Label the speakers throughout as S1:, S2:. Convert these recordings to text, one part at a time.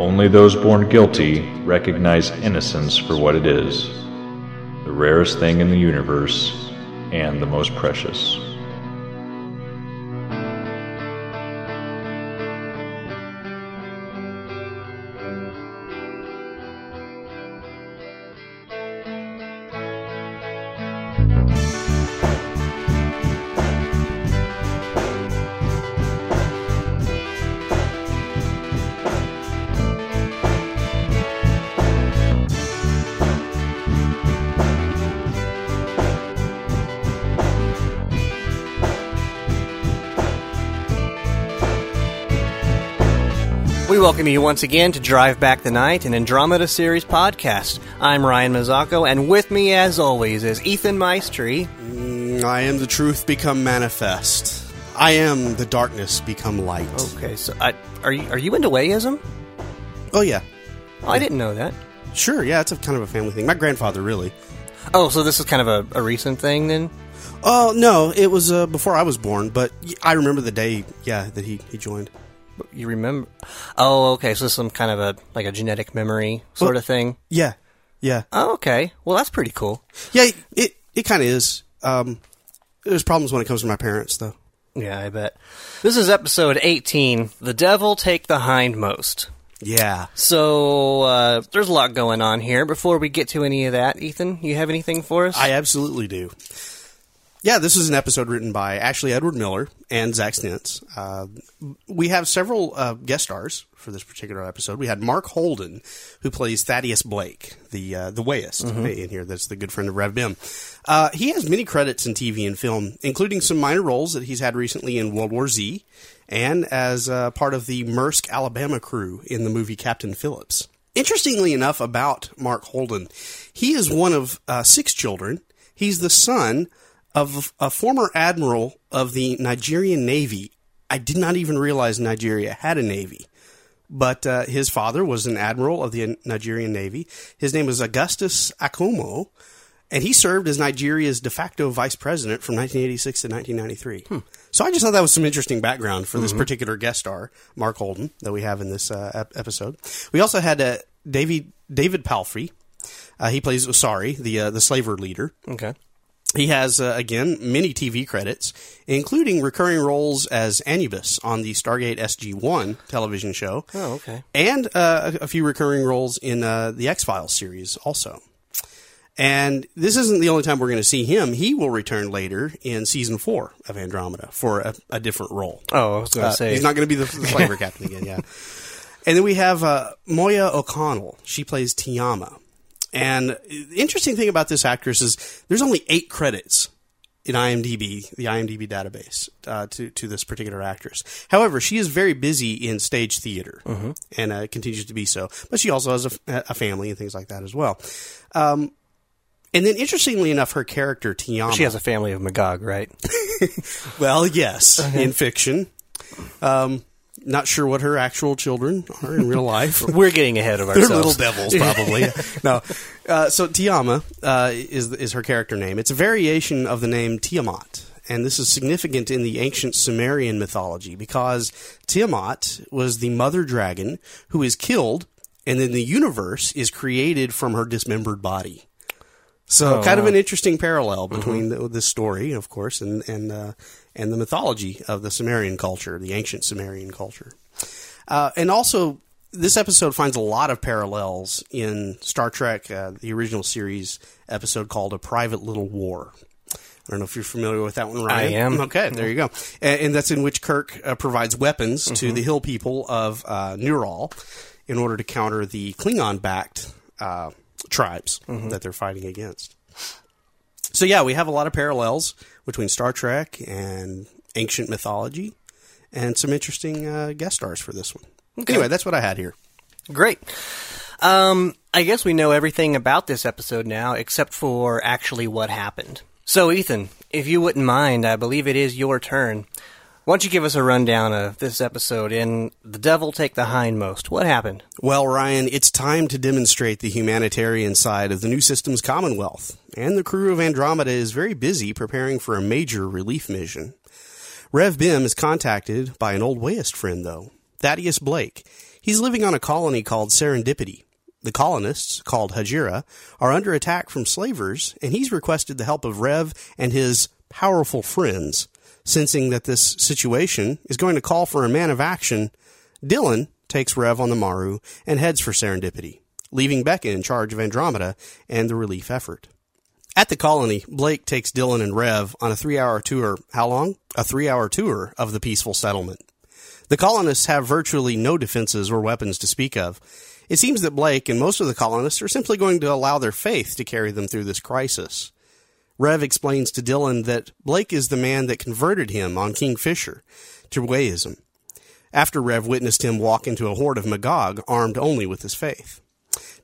S1: Only those born guilty recognize innocence for what it is the rarest thing in the universe and the most precious.
S2: Welcome you once again to Drive Back the Night, an Andromeda series podcast. I'm Ryan Mazzocco, and with me, as always, is Ethan Maestri.
S3: Mm, I am the truth become manifest. I am the darkness become light.
S2: Okay, so I, are you are you into Wayism?
S3: Oh yeah,
S2: Oh, I didn't know that.
S3: sure. Yeah, it's a kind of a family thing. My grandfather really.
S2: Oh, so this is kind of a, a recent thing then?
S3: Oh no, it was uh, before I was born, but I remember the day. Yeah, that he he joined.
S2: You remember? Oh, okay. So some kind of a like a genetic memory sort
S3: Well-
S2: of thing.
S3: Yeah, yeah,
S2: Oh, okay. Well, that's pretty cool.
S3: yeah. It it kind of is. Um, there's problems when it comes to my parents though.
S2: Yeah, I bet. This is episode 18. The Devil Take the Hindmost.
S3: Yeah.
S2: So uh, there's a lot going on here. Before we get to any of that, Ethan, you have anything for us?
S3: I absolutely do. Yeah, this is an episode written by Ashley Edward Miller and Zach Stentz. Uh, we have several uh, guest stars for this particular episode. We had Mark Holden, who plays Thaddeus Blake, the uh, the wayist in here. That's the good friend of Rev Bim. Uh, he has many credits in TV and film, including some minor roles that he's had recently in World War Z and as uh, part of the Maersk, Alabama crew in the movie Captain Phillips. Interestingly enough, about Mark Holden, he is one of uh, six children. He's the son of a former admiral of the Nigerian Navy. I did not even realize Nigeria had a navy. But uh, his father was an admiral of the Nigerian Navy. His name was Augustus Aikhomu, and he served as Nigeria's de facto vice president from 1986 to 1993. So I just thought that was some interesting background for this particular guest star, Mark Holden, that we have in this uh, ep- episode. We also had uh, David David Palffy. Uh, he plays Osari, the uh, the slaver leader.
S2: okay.
S3: He has, uh, again, many TV credits, including recurring roles as Anubis on the Stargate SG 1 television show.
S2: Oh, okay.
S3: And uh, a a few recurring roles in uh, the X Files series also. And this isn't the only time we're going to see him. He will return later in season four of Andromeda for a, a different role.
S2: Oh, I was going to
S3: Uh,
S2: say.
S3: he's not going to be the, the slaver captain again, yeah. And then we have uh, Moya O'Connell. She plays Tiama. And the interesting thing about this actress is there's only eight credits in IMDb, the IMDb database, uh, to to this particular actress. However, she is very busy in stage theater and uh, continues to be so. But she also has a, a family and things like that as well. Um, and then, interestingly enough, her character Tiama.
S2: she has a family of Magog, right?
S3: Well, yes, in fiction. Um, not sure what her actual children are in real life.
S2: We're getting ahead of ourselves.
S3: They're little devils, probably. no. Uh, so Tiama uh, is is her character name. It's a variation of the name Tiamat, and this is significant in the ancient Sumerian mythology because Tiamat was the mother dragon who is killed, and then the universe is created from her dismembered body. So,
S2: Oh,
S3: kind of an interesting parallel between the, this story, of course, and and uh, and the mythology of the Sumerian culture, the ancient Sumerian culture. Uh, and also, this episode finds a lot of parallels in Star Trek, uh, the original series episode called "A Private Little War." I don't know if you're familiar with that one, Ryan.
S2: I am.
S3: Okay, there you go. And, and that's in which Kirk uh, provides weapons to the hill people of uh, Neural in order to counter the Klingon-backed uh, tribes that they're fighting against. So yeah, we have a lot of parallels between Star Trek and ancient mythology, and some interesting uh, guest stars for this one. Anyway, that's what I had here.
S2: Great. Um, I guess we know everything about this episode now, except for actually what happened. So, Ethan, if you wouldn't mind, I believe it is your turn. Why don't you give us a rundown of this episode in The Devil Take the Hindmost? What happened?
S3: Well, Ryan, it's time to demonstrate the humanitarian side of the New Systems Commonwealth, and the crew of Andromeda is very busy preparing for a major relief mission. Rev Bim is contacted by an old Wayist friend, though. Thaddeus Blake. He's living on a colony called Serendipity. The colonists, called Hajira, are under attack from slavers, and he's requested the help of Rev and his powerful friends. Sensing that this situation is going to call for a man of action, Dylan takes Rev on the Maru and heads for Serendipity, leaving Becca in charge of Andromeda and the relief effort. At the colony, Blake takes Dylan and Rev on a three hour tour. How long? A three hour tour of the peaceful settlement. The colonists have virtually no defenses or weapons to speak of. It seems that Blake and most of the colonists are simply going to allow their faith to carry them through this crisis. Rev explains to Dylan that Blake is the man that converted him on Kingfisher to Wayism, after Rev witnessed him walk into a horde of Magog armed only with his faith.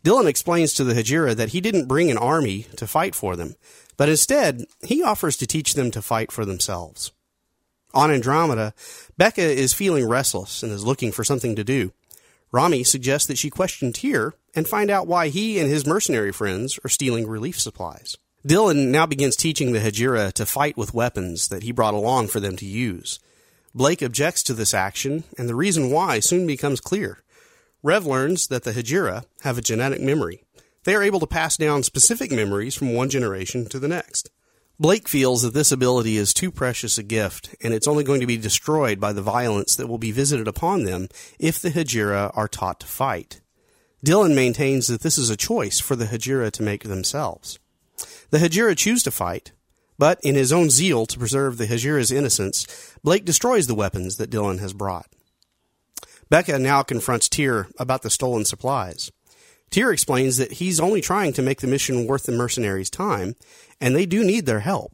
S3: Dylan explains to the Hajira that he didn't bring an army to fight for them, but instead he offers to teach them to fight for themselves. On Andromeda, Becca is feeling restless and is looking for something to do. Rami suggests that she question Tyr and find out why he and his mercenary friends are stealing relief supplies. Dylan now begins teaching the Hajira to fight with weapons that he brought along for them to use. Blake objects to this action, and the reason why soon becomes clear. Rev learns that the Hajira have a genetic memory. They are able to pass down specific memories from one generation to the next. Blake feels that this ability is too precious a gift, and it's only going to be destroyed by the violence that will be visited upon them if the Hajira are taught to fight. Dylan maintains that this is a choice for the Hajira to make themselves. The Hajira choose to fight, but in his own zeal to preserve the Hajira's innocence, Blake destroys the weapons that Dylan has brought. Becca now confronts Tyr about the stolen supplies. Tyr explains that he's only trying to make the mission worth the mercenaries' time, and they do need their help.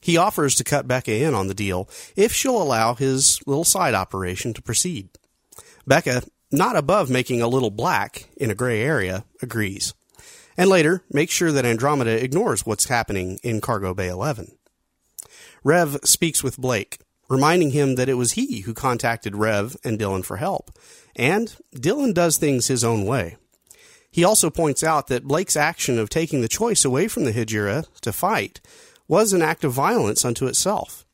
S3: He offers to cut Becca in on the deal if she'll allow his little side operation to proceed. Becca, not above making a little black in a gray area, agrees. And later, make sure that Andromeda ignores what's happening in Cargo Bay 11. Rev speaks with Blake, reminding him that it was he who contacted Rev and Dylan for help, and Dylan does things his own way. He also points out that Blake's action of taking the choice away from the Hajira to fight was an act of violence unto itself.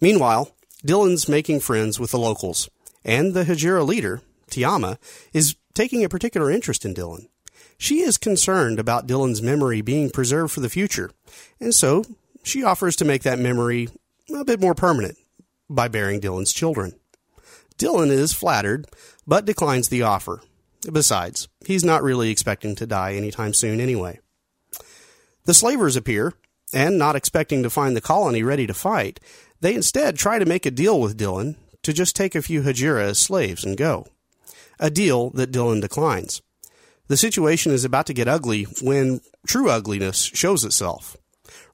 S3: Meanwhile, Dylan's making friends with the locals, and the Hajira leader, Tiama, is taking a particular interest in Dylan. She is concerned about Dylan's memory being preserved for the future, and so she offers to make that memory a bit more permanent by bearing Dylan's children. Dylan is flattered, but declines the offer. Besides, he's not really expecting to die anytime soon anyway. The slavers appear, and not expecting to find the colony ready to fight, they instead try to make a deal with Dylan to just take a few Hajira as slaves and go. A deal that Dylan declines. The situation is about to get ugly when true ugliness shows itself.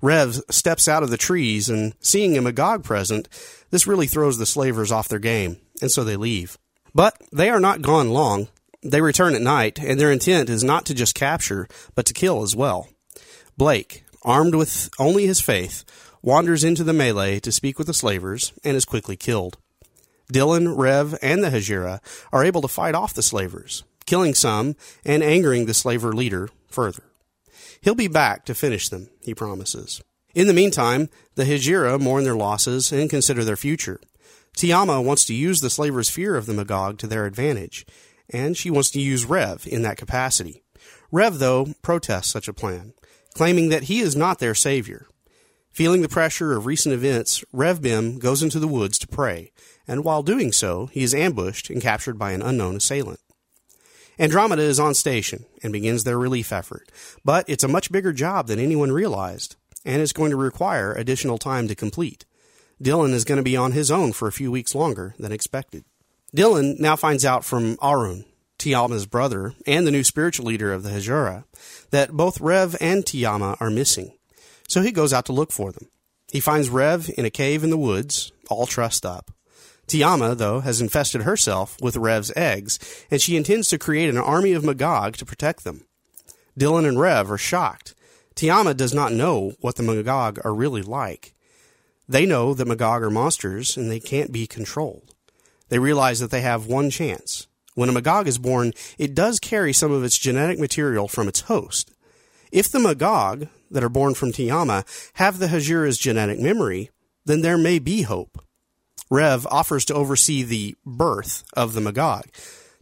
S3: Rev steps out of the trees and seeing a Magog present, this really throws the slavers off their game, and so they leave. But they are not gone long. They return at night, and their intent is not to just capture, but to kill as well. Blake, armed with only his faith, wanders into the melee to speak with the slavers and is quickly killed. Dylan, Rev, and the Hajira are able to fight off the slavers, killing some and angering the slaver leader further. He'll be back to finish them, he promises. In the meantime, the Hajira mourn their losses and consider their future. Tiama wants to use the slavers' fear of the Magog to their advantage, and she wants to use Rev in that capacity. Rev, though, protests such a plan, claiming that he is not their savior. Feeling the pressure of recent events, Rev Bim goes into the woods to pray, and while doing so, he is ambushed and captured by an unknown assailant. Andromeda is on station and begins their relief effort, but it's a much bigger job than anyone realized, and it's going to require additional time to complete. Dylan is going to be on his own for a few weeks longer than expected. Dylan now finds out from Arun, Tiama's brother and the new spiritual leader of the Hajira, that both Rev and Tiama are missing. So he goes out to look for them. He finds Rev in a cave in the woods, all trussed up. Tiama, though, has infested herself with Rev's eggs, and she intends to create an army of Magog to protect them. Dylan and Rev are shocked. Tiama does not know what the Magog are really like. They know that Magog are monsters and they can't be controlled. They realize that they have one chance. When a Magog is born, it does carry some of its genetic material from its host. If the Magog that are born from Tiama have the Hajira's genetic memory, then there may be hope. Rev offers to oversee the birth of the Magog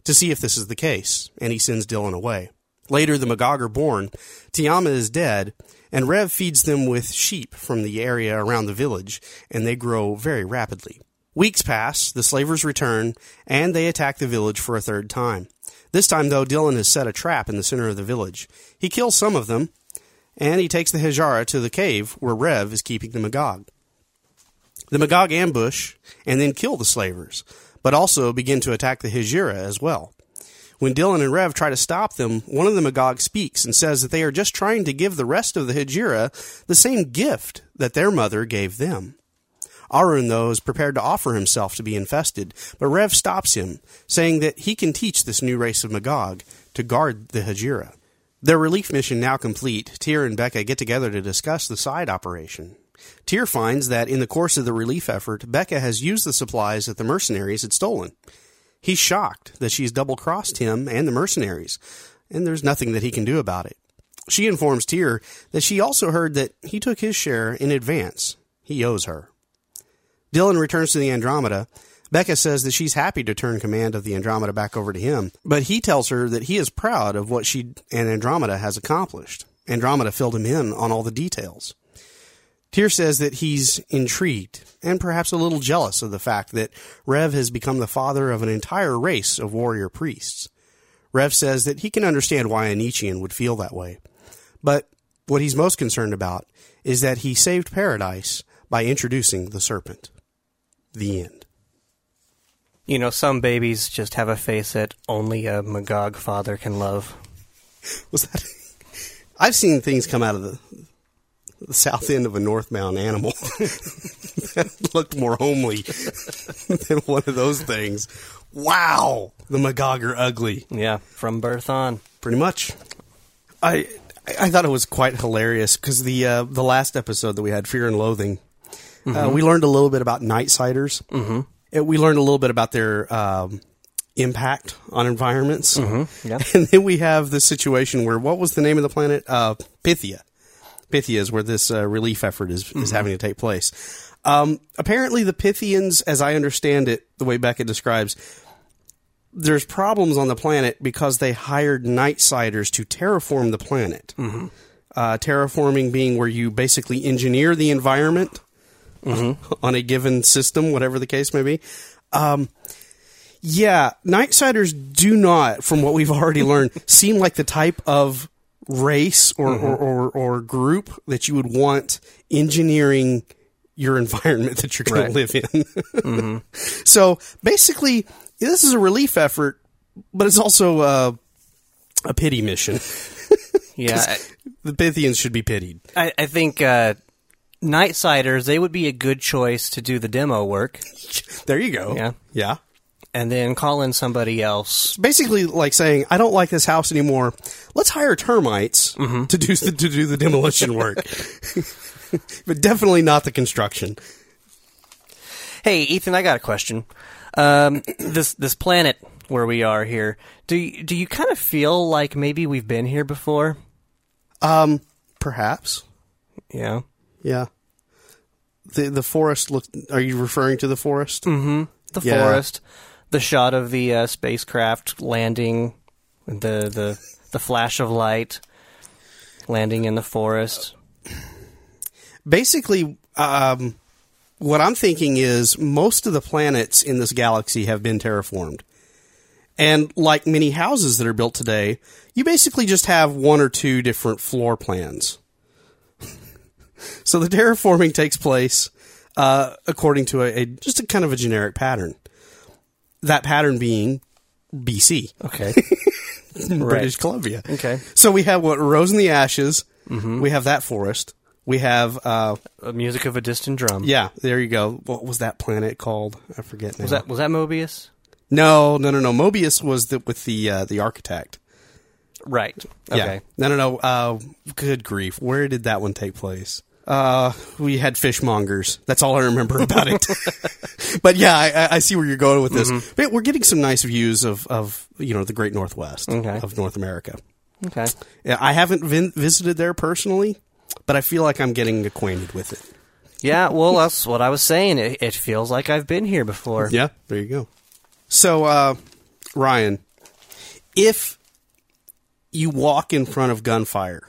S3: to see if this is the case, and he sends Dylan away. Later, the Magog are born. Tiama is dead, and Rev feeds them with sheep from the area around the village, and they grow very rapidly. Weeks pass, the slavers return, and they attack the village for a third time. This time, though, Dylan has set a trap in the center of the village. He kills some of them, and he takes the Hajira to the cave where Rev is keeping the Magog. The Magog ambush and then kill the slavers, but also begin to attack the Hajira as well. When Dylan and Rev try to stop them, one of the Magog speaks and says that they are just trying to give the rest of the Hajira the same gift that their mother gave them. Arun, though, is prepared to offer himself to be infested, but Rev stops him, saying that he can teach this new race of Magog to guard the Hajira. Their relief mission now complete, Tyr and Becca get together to discuss the side operation. Tyr finds that in the course of the relief effort, Becca has used the supplies that the mercenaries had stolen. He's shocked that she's double crossed him and the mercenaries, and there's nothing that he can do about it. She informs Tyr that she also heard that he took his share in advance. He owes her. Dylan returns to the Andromeda. Becca says that she's happy to turn command of the Andromeda back over to him, but he tells her that he is proud of what she and Andromeda has accomplished. Andromeda filled him in on all the details. Tyr says that he's intrigued and perhaps a little jealous of the fact that Rev has become the father of an entire race of warrior priests. Rev says that he can understand why a Nietzschean would feel that way. But what he's most concerned about is that he saved paradise by introducing the serpent. The end.
S2: You know, some babies just have a face that only a Magog father can love.
S3: Was that? I've seen things come out of the, the south end of a northbound animal that looked more homely than one of those things. Wow, the Magog are ugly.
S2: Yeah, from birth on.
S3: Pretty much. I I thought it was quite hilarious because the uh, the last episode that we had, Fear and Loathing, uh, we learned a little bit about Nightsiders. Mm-hmm. we learned a little bit about their um, impact on environments.
S2: Yeah.
S3: And then we have this situation where what was the name of the planet? Uh, Pythia. Pythia is where this uh, relief effort is, is having to take place. Um, apparently, the Pythians, as I understand it, the way Beckett describes, there's problems on the planet because they hired Nightsiders to terraform the planet. Uh, terraforming being where you basically engineer the environment on a given system, whatever the case may be. Um, yeah, Nightsiders do not, from what we've already learned, seem like the type of race or, or, or, or group that you would want engineering your environment that you're going
S2: Right.
S3: to live in. So basically, this is a relief effort, but it's also uh, a pity mission.
S2: Yeah, I,
S3: the Pythians should be pitied.
S2: I, I think uh, Nightsiders, they would be a good choice to do the demo work,
S3: There you go.
S2: Yeah.
S3: Yeah.
S2: And then call in somebody else.
S3: Basically, like saying, I don't like this house anymore. Let's hire termites to do the, to do the demolition work, but definitely not the construction.
S2: Hey, Ethan, I got a question. Um, this this planet where we are here, do you, do you kind of feel like maybe we've been here before?
S3: Um, perhaps.
S2: Yeah.
S3: Yeah. The the forest look. Are you referring to the forest?
S2: The
S3: Yeah.
S2: forest, the shot of the uh, spacecraft landing, the the the flash of light, landing in the forest.
S3: basically, um, what I'm thinking is most of the planets in this galaxy have been terraformed. And like many houses that are built today, you basically just have one or two different floor plans. so the terraforming takes place uh, according to a, a just a kind of a generic pattern. That pattern being BC,
S2: Okay.
S3: British Columbia.
S2: Okay.
S3: So we have what Rose in the Ashes. We have that forest. We have uh,
S2: A music of a distant drum.
S3: yeah, there you go. What was that planet called? I forget now.
S2: Was that was that Mobius?
S3: No, no, no, no. Mobius was the, with the uh, the architect.
S2: Right.
S3: Yeah.
S2: Okay.
S3: No, no, no. Uh, good grief. Where did that one take place? Uh, we had fishmongers. That's all I remember about it. but yeah, I, I- see where you're going with this. But we're getting some nice views of, of you know the Great Northwest
S2: Okay.
S3: of North America.
S2: Okay.
S3: Yeah, I haven't vin- visited there personally, but I feel like I'm getting acquainted with it.
S2: Yeah, well, that's what I was saying. It, it feels like I've been here before.
S3: Yeah, there you go. So, uh, Ryan, if you walk in front of gunfire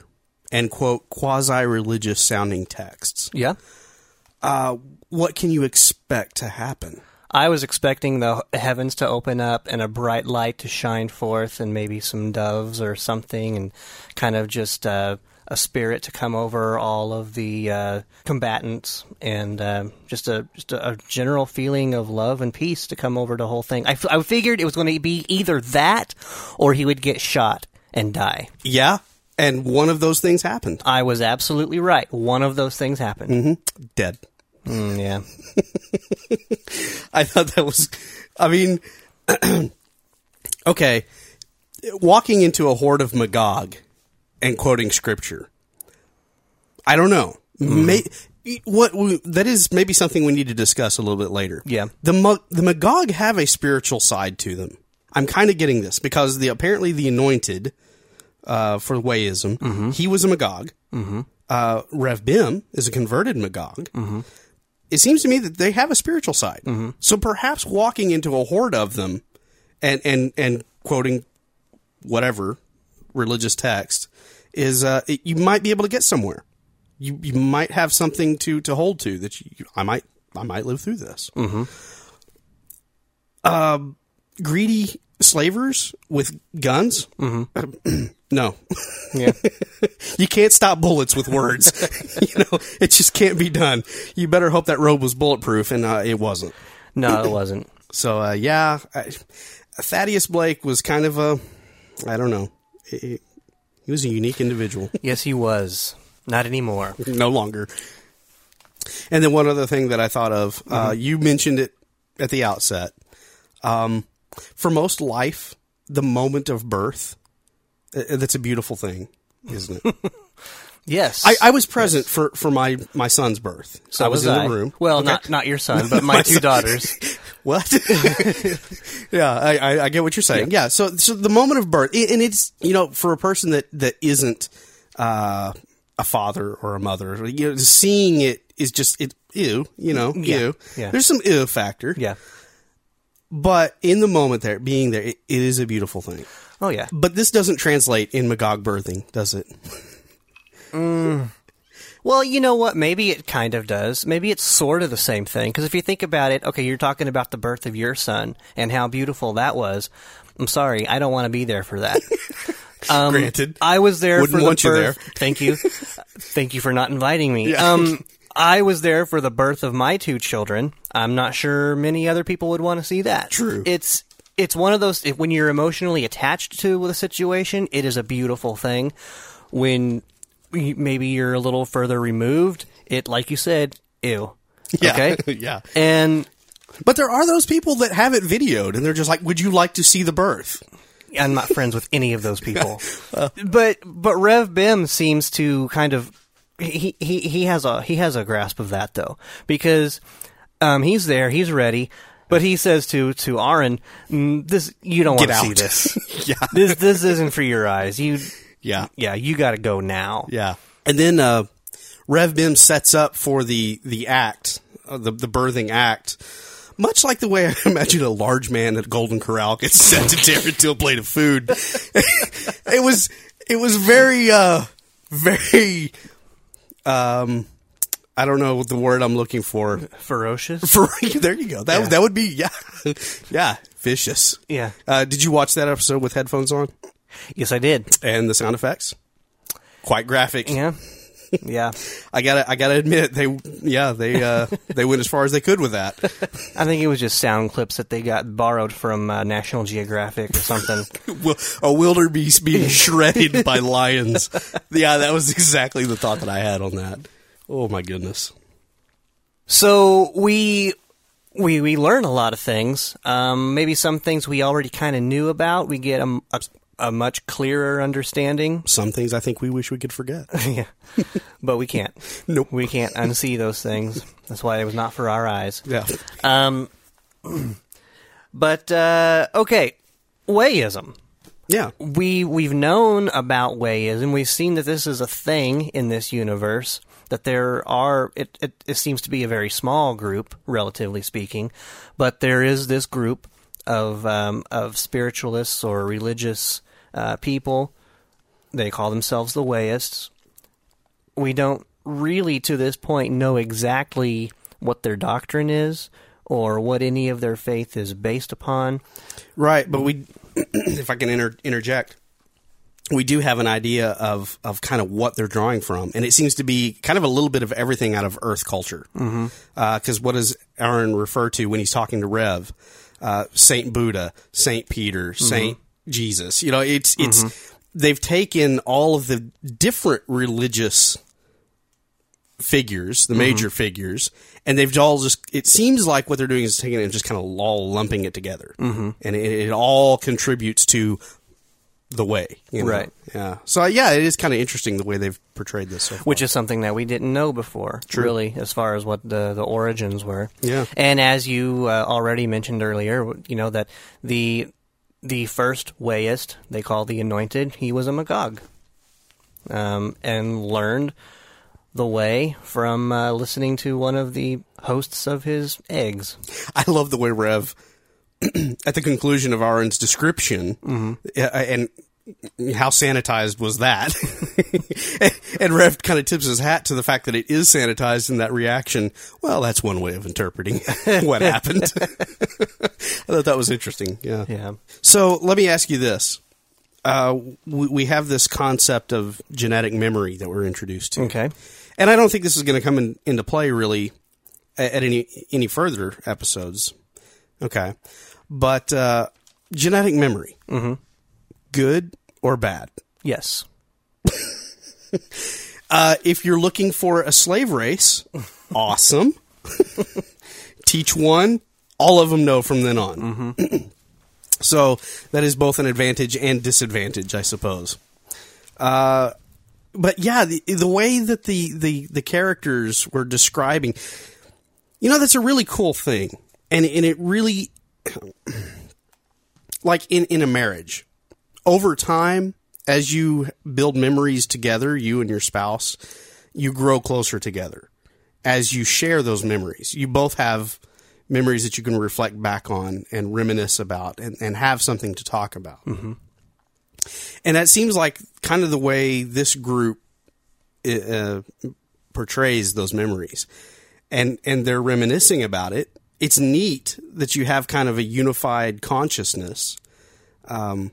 S3: and quote quasi religious sounding texts,
S2: Yeah.
S3: uh, what can you expect to happen?
S2: I was expecting the heavens to open up and a bright light to shine forth, and maybe some doves or something, and kind of just uh, a spirit to come over all of the uh, combatants, and uh, just a just a, a general feeling of love and peace to come over the whole thing. I, f- I figured it was going to be either that, or he would get shot and die.
S3: Yeah, and one of those things happened.
S2: I was absolutely right. One of those things happened.
S3: Dead.
S2: Mm, yeah.
S3: I thought that was. I mean, okay, walking into a horde of Magog and quoting scripture. I don't know. May, what we, that is maybe something we need to discuss a little bit later.
S2: Yeah.
S3: the the Magog have a spiritual side to them. I'm kind of getting this because the apparently the anointed uh, for Wayism, he was a Magog. Mm-hmm. Uh, Rev Bim is a converted Magog. Mm-hmm. It seems to me that they have a spiritual side. So perhaps walking into a horde of them and and and quoting whatever religious text is uh, it, you might be able to get somewhere. You you might have something to to hold to that you, I might I might live through this. Mm-hmm. Uh, greedy slavers with guns. Mm-hmm. no,
S2: Yeah.
S3: you can't stop bullets with words. you know, it just can't be done. You better hope that robe was bulletproof, and uh, it wasn't.
S2: No, it wasn't.
S3: So uh, yeah, I, Thaddeus Blake was kind of a I don't know. He, he was a unique individual.
S2: Yes, he was. Not anymore.
S3: no longer. And then one other thing that I thought of, uh, you mentioned it at the outset. Um, for most life, the moment of birth, uh, that's a beautiful thing, isn't it?
S2: Yes.
S3: I, I was present for, for my, my son's birth.
S2: So
S3: I was, in
S2: I.
S3: the room.
S2: Well,
S3: Okay.
S2: not not your son, but my, two daughters.
S3: What? yeah, I, I, I get what you're saying. Yeah. so so the moment of birth, and it's you know for a person that that isn't uh, a father or a mother, you know, seeing it is just it ew, you know,
S2: Yeah,
S3: ew.
S2: yeah.
S3: There's some ew factor,
S2: Yeah.
S3: But in the moment there, being there, it, it is a beautiful thing.
S2: Oh yeah.
S3: But this doesn't translate in Magog birthing, does it?
S2: Well, you know what? Maybe it kind of does. Maybe it's sort of the same thing. Because if you think about it, okay, you're talking about the birth of your son and how beautiful that was. I'm sorry, I don't want to be there for that. Um,
S3: Granted.
S2: I was there
S3: Wouldn't
S2: for the
S3: want you
S2: birth.
S3: there.
S2: Thank you. Thank you for not inviting me.
S3: Yeah.
S2: Um, I was there for the birth of my two children. I'm not sure many other people would want to see that.
S3: True.
S2: It's it's one of those when you're emotionally attached to the situation, it is a beautiful thing. When maybe you're a little further removed, it like you said, ew.
S3: Yeah.
S2: Okay.
S3: yeah.
S2: And
S3: But there are those people that have it videoed, and they're just like, "Would you like to see the birth?"
S2: I'm not friends with any of those people. but but Rev Bim seems to kind of he, he he has a he has a grasp of that though because um, he's there he's ready but he says to to Aaron "Mm, this you don't want to see this
S3: Yeah.
S2: this this isn't for your eyes you
S3: Yeah.
S2: yeah you got to go now
S3: Yeah. And then uh, Rev Bim sets up for the the act, uh, the the birthing act, much like the way I imagine a large man at Golden Corral gets set to tear into a plate of food. it was it was very uh very um I don't know what the word I'm looking for.
S2: ferocious
S3: For there you go. That
S2: Yeah.
S3: that would be yeah yeah vicious.
S2: yeah
S3: Uh, did you watch that episode with headphones on
S2: yes I did
S3: and the sound effects? Quite graphic.
S2: yeah yeah
S3: I gotta, I gotta admit, they, yeah, they, uh, they went as far as they could with that.
S2: I think it was just sound clips that they got borrowed from uh, National Geographic or something
S3: A wildebeest being shredded by lions. Yeah, that was exactly the thought that I had on that. Oh my goodness.
S2: So we we we learn a lot of things. Um, maybe some things we already kind of knew about. We get a, a, a much clearer understanding.
S3: Some things I think we wish we could forget.
S2: yeah, but we can't.
S3: Nope.
S2: We can't unsee those things. That's why it was not for our eyes.
S3: Yeah.
S2: Um, but uh, okay, wayism.
S3: Yeah.
S2: we we've known about wayism. We've seen that this is a thing in this universe. that there are it, it, it seems to be a very small group, relatively speaking, but there is this group of um, of spiritualists or religious uh, people. They call themselves the Wayists. We don't really, to this point, know exactly what their doctrine is or what any of their faith is based upon.
S3: Right, but we, if I can inter- interject, we do have an idea of of kind of what they're drawing from, and it seems to be kind of a little bit of everything out of Earth culture. Because mm-hmm. uh, what does Aaron refer to when he's talking to Rev? Uh, Saint Buddha, Saint Peter, Saint Jesus. You know, it's it's they've taken all of the different religious figures, the major figures, and they've all just. It seems like what they're doing is taking it and just kind of all lumping it together, mm-hmm. and it, it all contributes to the way, you know?
S2: Right.
S3: Yeah. So yeah, it is kind of interesting the way they've portrayed this, so
S2: which is something that we didn't know before, really, as far as what the the origins were.
S3: Yeah.
S2: And as you uh, already mentioned earlier, you know that the the first wayist they call the anointed, he was a Magog, um, and learned the way from uh, listening to one of the hosts of his eggs.
S3: I love the way Rev, at the conclusion of Aaron's description,
S2: Mm-hmm.
S3: and how sanitized was that? and Rev kind of tips his hat to the fact that it is sanitized in that reaction. Well, that's one way of interpreting what happened. I thought that was interesting. Yeah.
S2: Yeah.
S3: So let me ask you this. Uh, we, we have this concept of genetic memory that we're introduced to.
S2: Okay.
S3: And I don't think this is going to come in, into play really at, at any any further episodes. Okay, but uh, genetic memory, mm-hmm. good or bad?
S2: Yes.
S3: Uh, if you're looking for a slave race, awesome. Teach one, all of them know from then on. so that is both an advantage and disadvantage, I suppose. Uh, but yeah, the, the way that the, the, the characters were describing, you know, that's a really cool thing. And, and it really, like in, in a marriage, over time, as you build memories together, you and your spouse, you grow closer together. As you share those memories, you both have memories that you can reflect back on and reminisce about and, and have something to talk about. And that seems like kind of the way this group uh, portrays those memories. And, and they're reminiscing about it. It's neat that you have kind of a unified consciousness um,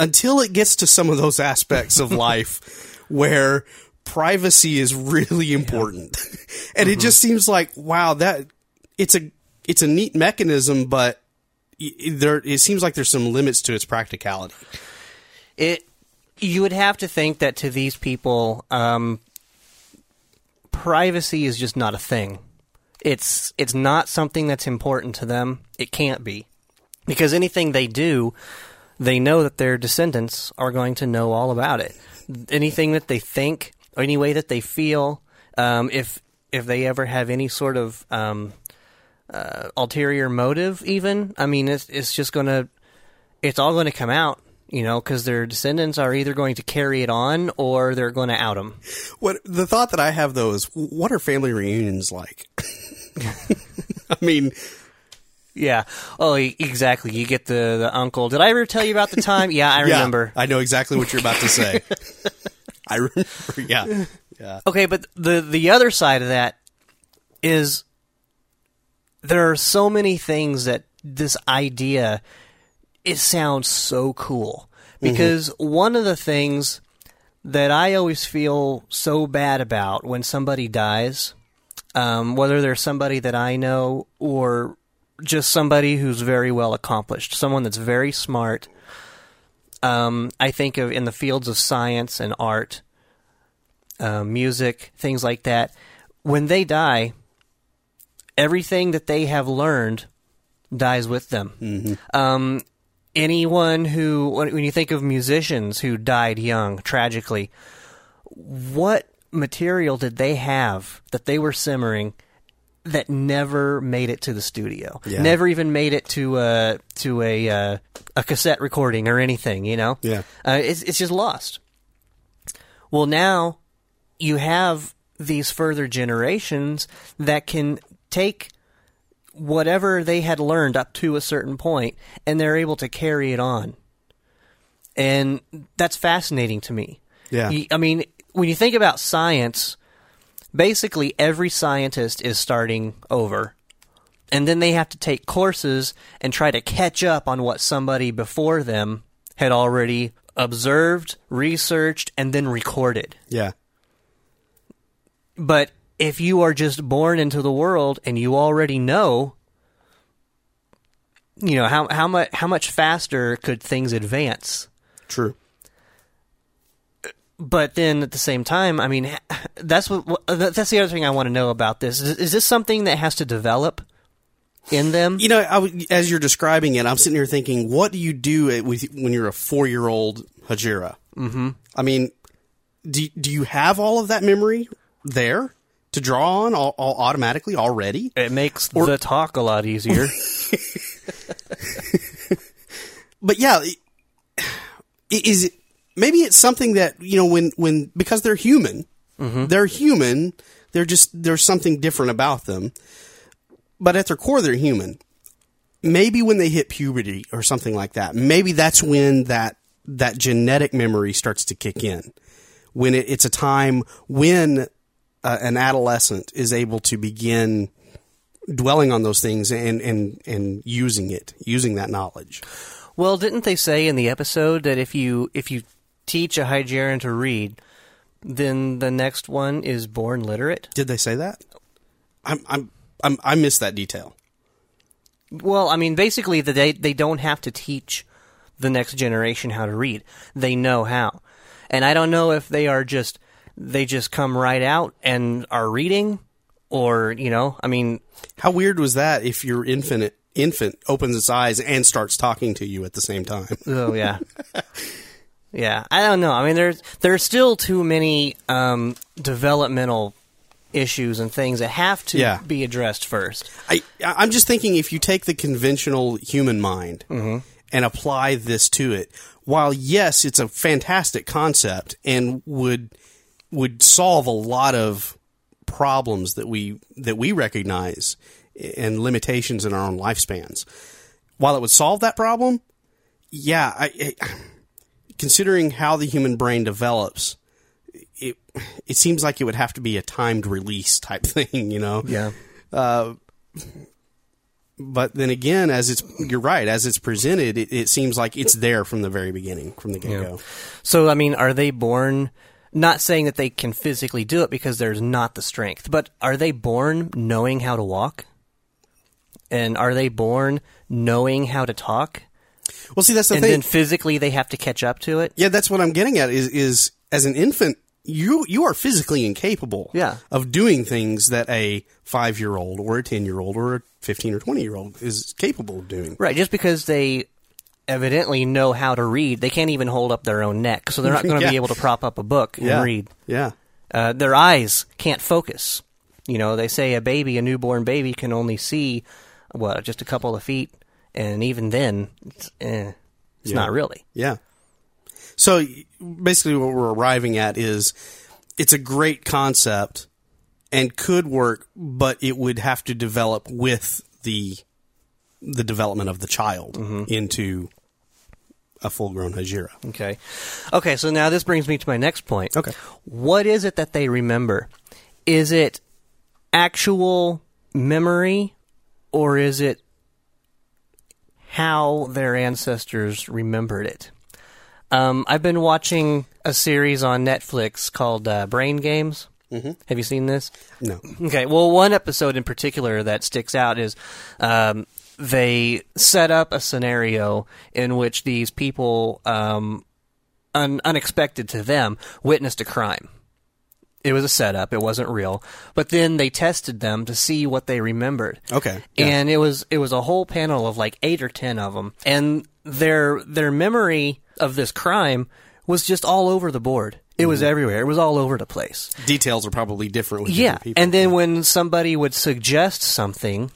S3: until it gets to some of those aspects of life where privacy is really important. and it just seems like wow that it's a it's a neat mechanism but there it seems like there's some limits to its practicality.
S2: It you would have to think that to these people, um, privacy is just not a thing. It's it's not something that's important to them. It can't be because anything they do, they know that their descendants are going to know all about it. Anything that they think, any way that they feel, um, if if they ever have any sort of um, uh, ulterior motive, even I mean, it's it's just gonna, it's all going to come out, you know, because their descendants are either going to carry it on or they're going to out them.
S3: What the thought that I have though is what are family reunions like? I mean,
S2: Yeah. Oh, exactly. You get the the uncle. Did I ever tell you about the time? Yeah, I
S3: yeah,
S2: remember.
S3: I know exactly what you're about to say. I remember. Yeah. Yeah.
S2: Okay, but the the other side of that is there are so many things that this idea it sounds so cool mm-hmm. because one of the things that I always feel so bad about when somebody dies, um, whether they're somebody that I know or just somebody who's very well accomplished, someone that's very smart. Um, I think of in the fields of science and art, uh, music, things like that. When they die, everything that they have learned dies with them. Um, anyone who, when when you think of musicians who died young, tragically, what material did they have that they were simmering that never made it to the studio?
S3: Yeah.
S2: Never even made it to a to a uh, a cassette recording or anything. You know,
S3: Yeah.
S2: uh, it's it's just lost. Well, now you have these further generations that can take whatever they had learned up to a certain point and they're able to carry it on. And that's fascinating to me.
S3: Yeah.
S2: I mean, when you think about science, basically every scientist is starting over. And then they have to take courses and try to catch up on what somebody before them had already observed, researched, and then recorded.
S3: Yeah.
S2: But if you are just born into the world and you already know, you know how how much how much faster could things advance?
S3: True.
S2: But then at the same time, I mean, that's what that's the other thing I want to know about this. Is, is this something that has to develop in them?
S3: You know, I as you're describing it, I'm sitting here thinking, what do you do with when you're a four year old Hajira? Mm-hmm. I mean, do do you have all of that memory there to draw on all, all automatically already?
S2: It makes the talk a lot easier.
S3: But yeah, is it maybe it's something that you know when when because they're human, they're human. They're just there's something different about them, but at their core, they're human. Maybe when they hit puberty or something like that, maybe that's when that that genetic memory starts to kick in. When it, it's a time when uh, an adolescent is able to begin dwelling on those things and and and using it, using that knowledge.
S2: Well, didn't they say in the episode that if you if you teach a Hygerian to read, then the next one is born literate?
S3: Did they say that? I'm, I'm, I'm, I missed that detail.
S2: Well, I mean, basically, the, they they don't have to teach the next generation how to read; they know how. And I don't know if they are just they just come right out and are reading, or you know, I mean,
S3: How weird was that? If your infant infant opens its eyes and starts talking to you at the same time.
S2: Oh yeah, yeah. I don't know. I mean, there's there's still too many um, developmental issues and things that have to
S3: Yeah.
S2: be addressed first.
S3: I, I'm just thinking if you take the conventional human mind and apply this to it, while yes, it's a fantastic concept and would would solve a lot of problems that we that we recognize and limitations in our own lifespans. While it would solve that problem, yeah, I, I, considering how the human brain develops, it it seems like it would have to be a timed release type thing, you know
S2: Yeah.
S3: Uh, but then again, as it's you're right, as it's presented, it, it seems like it's there from the very beginning, from the get go.
S2: So, I mean, are they born? Not saying that they can physically do it because there's not the strength, but are they born knowing how to walk? And are they born knowing how to talk?
S3: Well, see, that's the
S2: and
S3: thing.
S2: And then physically they have to catch up to it?
S3: yeah, that's what I'm getting at. Is is as an infant, you you are physically incapable,
S2: Yeah.
S3: of doing things that a five year old or a ten year old or a fifteen or twenty year old is capable of doing.
S2: Right, just because they evidently know how to read, they can't even hold up their own neck, so they're not going to
S3: Yeah.
S2: be able to prop up a book and
S3: Yeah,
S2: read.
S3: yeah,
S2: Uh, their eyes can't focus. You know, they say a baby, a newborn baby, can only see what just a couple of feet, and even then, it's, eh, it's
S3: Yeah.
S2: not really.
S3: yeah. So basically, what we're arriving at is it's a great concept and could work, but it would have to develop with the the development of the child into a full grown Hajira.
S2: Okay, okay. So now this brings me to my next point.
S3: Okay.
S2: what is it that they remember? Is it actual memory, or is it how their ancestors remembered it? Um, I've been watching a series on Netflix called uh, Brain Games. Mm-hmm. Have you seen this?
S3: No.
S2: Okay. Well, one episode in particular that sticks out is um, they set up a scenario in which these people, um, un- unexpected to them, witnessed a crime. It was a setup; it wasn't real. But then they tested them to see what they remembered.
S3: Okay. Yeah.
S2: And it was it was a whole panel of like eight or ten of them, and their their memory of this crime was just all over the board. It was mm-hmm. everywhere. It was all over the place.
S3: Details are probably different with
S2: Yeah,
S3: different people.
S2: and then when somebody would suggest something,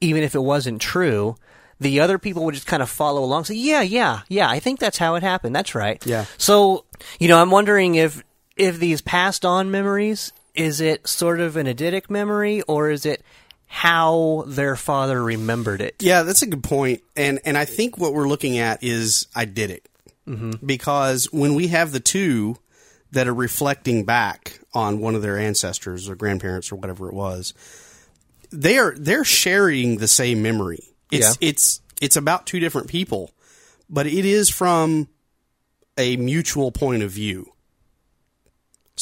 S2: even if it wasn't true, the other people would just kind of follow along. Say, "Yeah, yeah, yeah, I think that's how it happened. That's right."
S3: Yeah.
S2: So you know, I'm wondering if if these passed on memories, is it sort of an eidetic memory, or is it how their father remembered it?
S3: Yeah, that's a good point. And and I think what we're looking at is eidetic. Mm-hmm. Because when we have the two that are reflecting back on one of their ancestors or grandparents or whatever it was, they are they're sharing the same memory. It's
S2: Yeah.
S3: it's it's about two different people, but it is from a mutual point of view.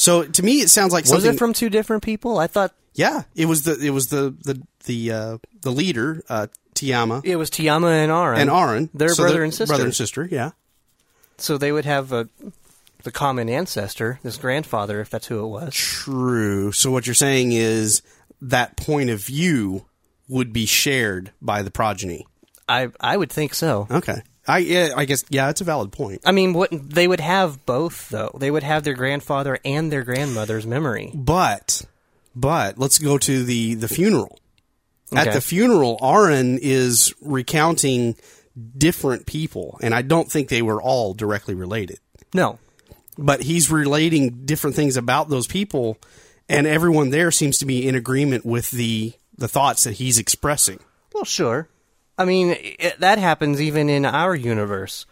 S3: So to me, it sounds like
S2: Was
S3: something.
S2: it from two different people? I thought
S3: yeah, it was the it was the the the uh, the leader uh, Tiama
S2: it was Tiama and Aran.
S3: and Aaron,
S2: Their
S3: So
S2: brother and sister.
S3: brother and sister. Yeah,
S2: So they would have a, the common ancestor, this grandfather, if that's who it was.
S3: true. So what you're saying is that point of view would be shared by the progeny.
S2: I I would think so.
S3: Okay, I yeah, I guess yeah, it's a valid point.
S2: I mean, what they would have both though. They would have their grandfather and their grandmother's memory.
S3: But but let's go to the the funeral. At the funeral, Aaron is recounting different people, and I don't think they were all directly related.
S2: No,
S3: but he's relating different things about those people and everyone there seems to be in agreement with the the thoughts that he's expressing
S2: well, sure. I mean, it, that happens even in our universe.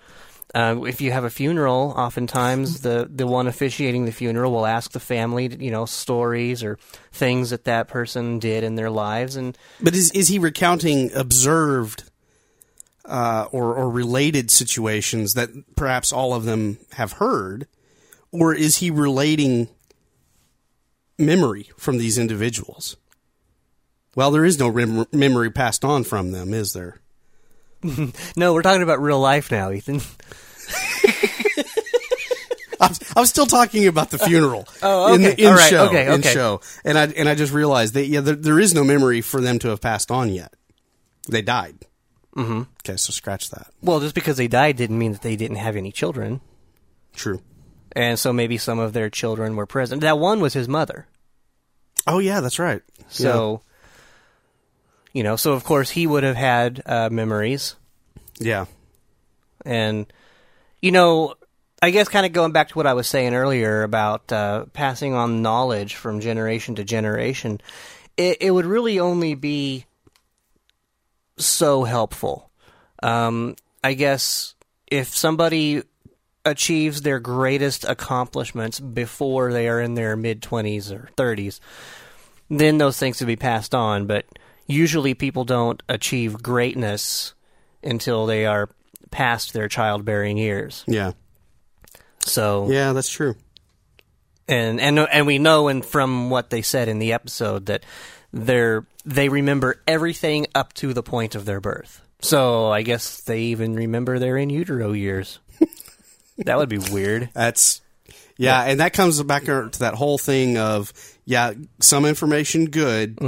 S2: Uh, if you have a funeral, oftentimes the, the one officiating the funeral will ask the family, you know, stories or things that that person did in their lives, and
S3: but is is he recounting observed uh, or or related situations that perhaps all of them have heard or is he relating memory from these individuals well there is no rem- memory passed on from them is there
S2: no, we're talking about real life now, Ethan.
S3: I'm, I'm still talking about the funeral.
S2: Oh,
S3: In,
S2: okay.
S3: the, in
S2: All right.
S3: show,
S2: Okay,
S3: in show, and I and I just realized that yeah, there, there is no memory for them to have passed on yet. They died. Mm-hmm. Okay, so scratch that.
S2: Well, just because they died didn't mean that they didn't have any children,
S3: True.
S2: and so maybe some of their children were present. That one was his mother.
S3: Oh yeah, that's right.
S2: So, you know, so of course he would have had uh, memories,
S3: yeah,
S2: and you know, I guess kind of going back to what I was saying earlier about uh, passing on knowledge from generation to generation, it, it would really only be so helpful. Um, I guess if somebody achieves their greatest accomplishments before they are in their mid 20s or 30s, then those things would be passed on. But usually people don't achieve greatness until they are past their childbearing years.
S3: yeah,
S2: So
S3: yeah. That's true.
S2: and and and we know and from what they said in the episode that they're they remember everything up to the point of their birth. So I guess they even remember their in utero years. that would be weird.
S3: That's yeah, and that comes back to that whole thing of yeah, some information good,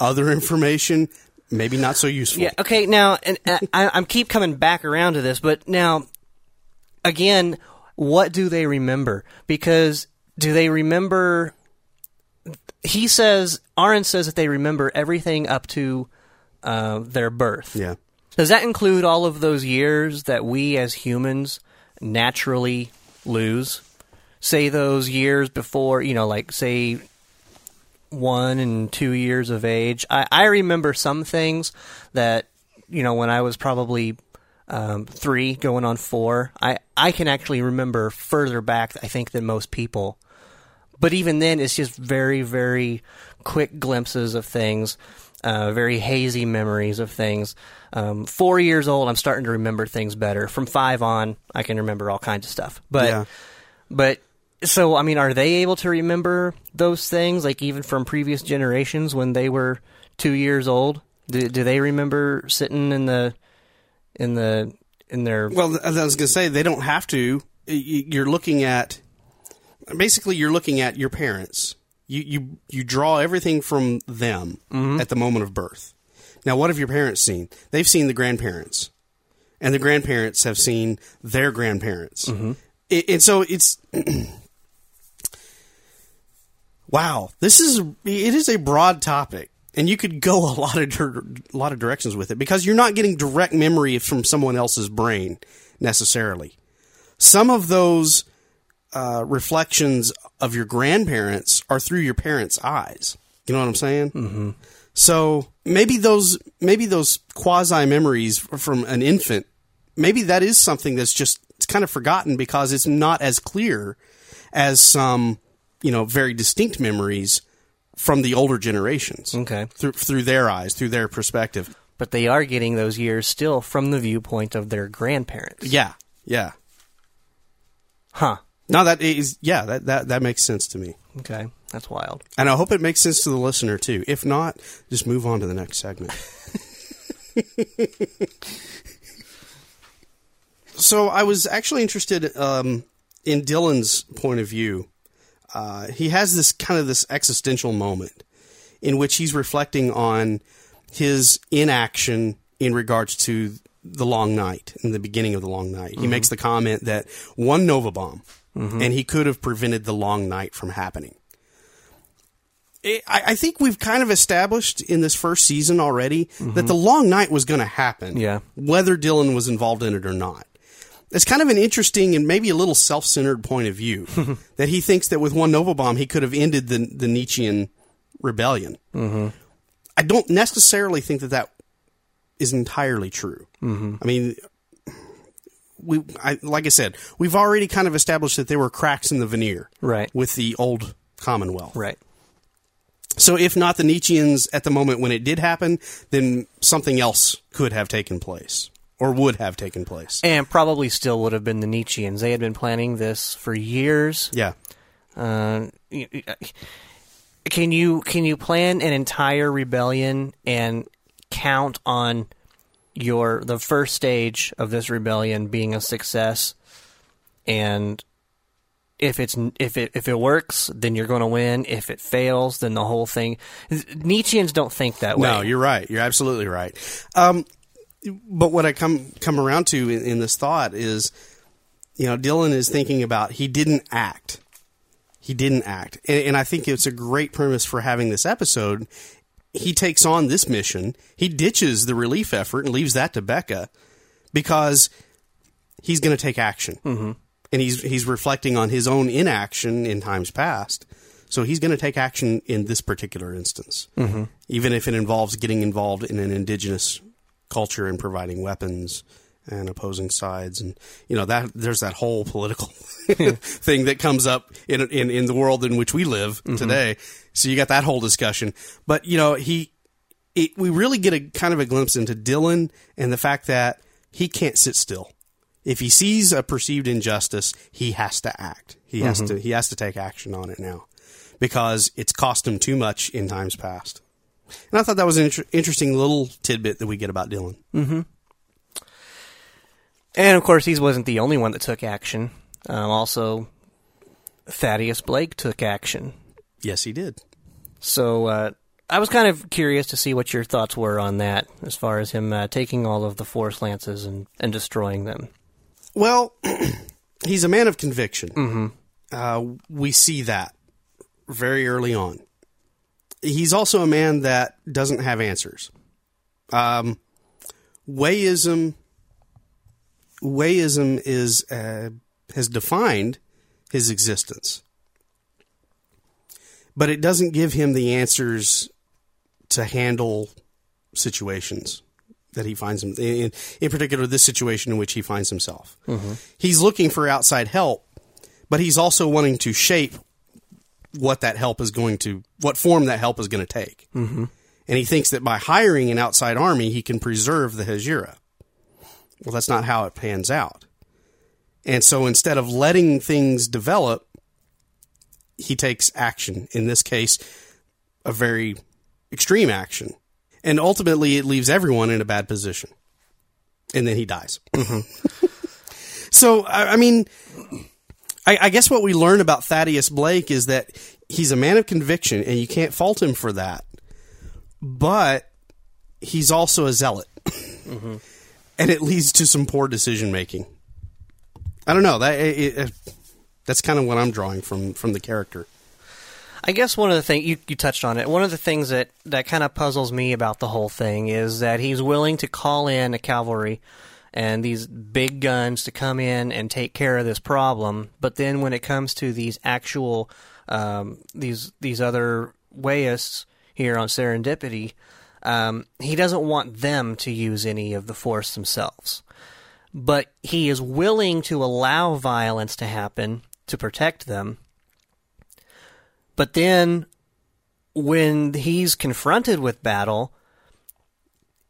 S3: other information maybe not so useful.
S2: Yeah. Okay. Now, and uh, I, I'm keep coming back around to this, but now, again, what do they remember? Because do they remember? He says, Aaron says that they remember everything up to uh, their birth.
S3: yeah.
S2: Does that include all of those years that we as humans naturally lose? Say those years before, you know, like say one and two years of age. I, I remember some things that, you know, when I was probably um, three going on four, I, I can actually remember further back, I think, than most people. But even then, it's just very, very quick glimpses of things, uh, very hazy memories of things. Um, four years old, I'm starting to remember things better. From five on, I can remember all kinds of stuff. But
S3: Yeah.
S2: but so I mean, are they able to remember those things, like even from previous generations when they were two years old? Do, do they remember sitting in the in the in their
S3: Well, as I was going to say, they don't have to. You're looking at basically you're looking at your parents. You you you draw everything from them mm-hmm. at the moment of birth. Now, what have your parents seen? They've seen the grandparents, and the grandparents have seen their grandparents. Mm-hmm. I- and so it's wow. This is it is a broad topic. And you could go a lot of dir- a lot of directions with it because you're not getting direct memory from someone else's brain necessarily. Some of those uh, reflections of your grandparents are through your parents' eyes. You know what I'm saying? Mm-hmm. So maybe those maybe those quasi memories from an infant, maybe that is something that's just it's kind of forgotten because it's not as clear as some you know very distinct memories from the older generations.
S2: Okay.
S3: through through their eyes, through their perspective.
S2: But they are getting those years still from the viewpoint of their grandparents.
S3: Yeah, yeah.
S2: Huh.
S3: No, that is yeah, that that that makes sense to me.
S2: Okay. That's wild.
S3: And I hope it makes sense to the listener too. If not, just move on to the next segment. so I was actually interested um, in Dylan's point of view. Uh, he has this kind of this existential moment in which he's reflecting on his inaction in regards to the long night in the beginning of the long night. He mm-hmm. makes the comment that one Nova bomb mm-hmm. and he could have prevented the long night from happening. I, I think we've kind of established in this first season already that mm-hmm. the long night was going to happen.
S2: Yeah.
S3: Whether Dylan was involved in it or not. It's kind of an interesting and maybe a little self centered point of view that he thinks that with one Nova bomb he could have ended the, the Nietzschean rebellion. Mm-hmm. I don't necessarily think that that is entirely true. Mm-hmm. I mean, we, I, like I said, we've already kind of established that there were cracks in the veneer
S2: Right.
S3: with the old Commonwealth.
S2: Right.
S3: So if not the Nietzscheans at the moment when it did happen, then something else could have taken place or would have taken place.
S2: And probably still would have been the Nietzscheans. They had been planning this for years.
S3: Yeah.
S2: Uh, y- can you can you plan an entire rebellion and count on your the first stage of this rebellion being a success and if it's if it if it works then you're going to win if it fails then the whole thing Nietzscheans don't think that way
S3: No, you're right. You're absolutely right. Um, but what I come come around to in, in this thought is, you know, Dylan is thinking about he didn't act. He didn't act, and, and I think it's a great premise for having this episode. He takes on this mission. He ditches the relief effort and leaves that to Beka because he's going to take action, mm-hmm. and he's he's reflecting on his own inaction in times past. So he's going to take action in this particular instance, mm-hmm. even if it involves getting involved in an indigenous culture and providing weapons and opposing sides, and you know that there's that whole political thing that comes up in, in in the world in which we live mm-hmm. today. So you got that whole discussion, but you know he, it, we really get a kind of a glimpse into Dylan and the fact that he can't sit still. If he sees a perceived injustice, he has to act. He has mm-hmm. to he has to take action on it now because it's cost him too much in times past. And I thought that was an inter- interesting little tidbit that we get about Dylan.
S2: and of course he wasn't the only one that took action um, also Thaddeus Blake took action
S3: Yes, he did.
S2: So uh, I was kind of curious to see what your thoughts were on that, as far as him uh, taking all of the force lances and, and destroying them.
S3: Well, he's a man of conviction. Mm-hmm. Uh, we see that very early on. He's also a man that doesn't have answers. Um, Wayism, Wayism is uh, has defined his existence, but it doesn't give him the answers to handle situations that he finds him in, in particular this situation in which he finds himself. He's looking for outside help, but he's also wanting to shape what that help is going to, what form that help is going to take. Mm-hmm. And he thinks that by hiring an outside army, he can preserve the Hajira. Well, that's not how it pans out. And so instead of letting things develop, he takes action. In this case, a very extreme action. And ultimately, it leaves everyone in a bad position. And then he dies. so, I, I mean, I, I guess what we learn about Thaddeus Blake is that he's a man of conviction, and you can't fault him for that. But he's also a zealot. Mm-hmm. And it leads to some poor decision making. I don't know. That it, it, that's kind of what I'm drawing from from the character.
S2: I guess one of the things you, you touched on it. One of the things that, that kind of puzzles me about the whole thing is that he's willing to call in a cavalry and these big guns to come in and take care of this problem. But then when it comes to these actual um, these these other wayists here on Serendipity, um, he doesn't want them to use any of the force themselves. But he is willing to allow violence to happen to protect them. But then when he's confronted with battle,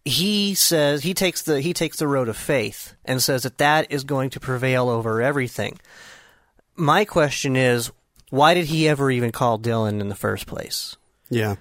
S2: he says he takes the he takes the road of faith and says that that is going to prevail over everything. My question is, why did he ever even call Dylan in the first place?
S3: Yeah.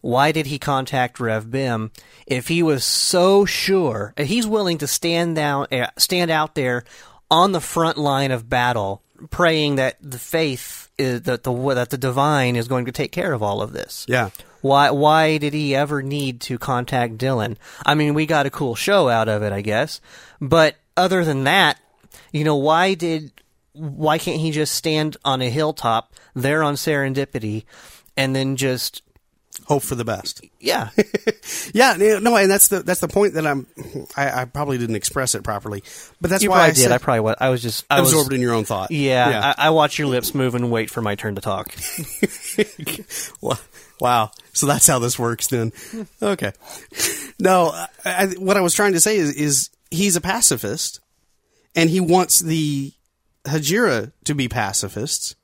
S2: Why did he contact Rev Bem if he was so sure and he's willing to stand down uh, stand out there on the front line of battle praying that the faith is that the that the divine is going to take care of all of this.
S3: Yeah.
S2: Why why did he ever need to contact Dylan? I mean, we got a cool show out of it, I guess. But other than that, you know, why did why can't he just stand on a hilltop there on Serendipity and then just
S3: Hope for the best.
S2: yeah.
S3: Yeah, no, and that's the that's the point that I'm. I, I probably didn't express it properly, but that's
S2: you
S3: why I
S2: did. I probably was. I was just I was,
S3: absorbed in your own thought.
S2: Yeah, I, I watch your lips move and wait for my turn to talk.
S3: Wow. So that's how this works then. Okay. No, I, I, what I was trying to say is, is he's a pacifist and he wants the Hajira to be pacifists,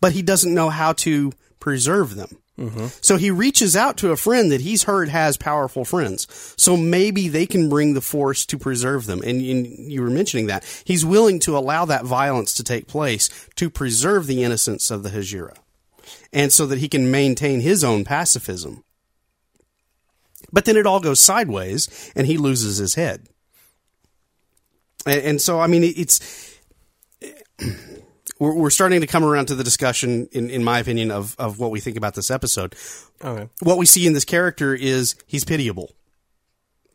S3: but he doesn't know how to preserve them. Mm-hmm. So he reaches out to a friend that he's heard has powerful friends. So maybe they can bring the force to preserve them. And, and you were mentioning that. He's willing to allow that violence to take place to preserve the innocence of the Hajira and so that he can maintain his own pacifism. But then it all goes sideways, and he loses his head. And, and so, I mean, it's we're, we're starting to come around to the discussion, in, in my opinion, of of what we think about this episode.
S2: Okay.
S3: What we see in this character is he's pitiable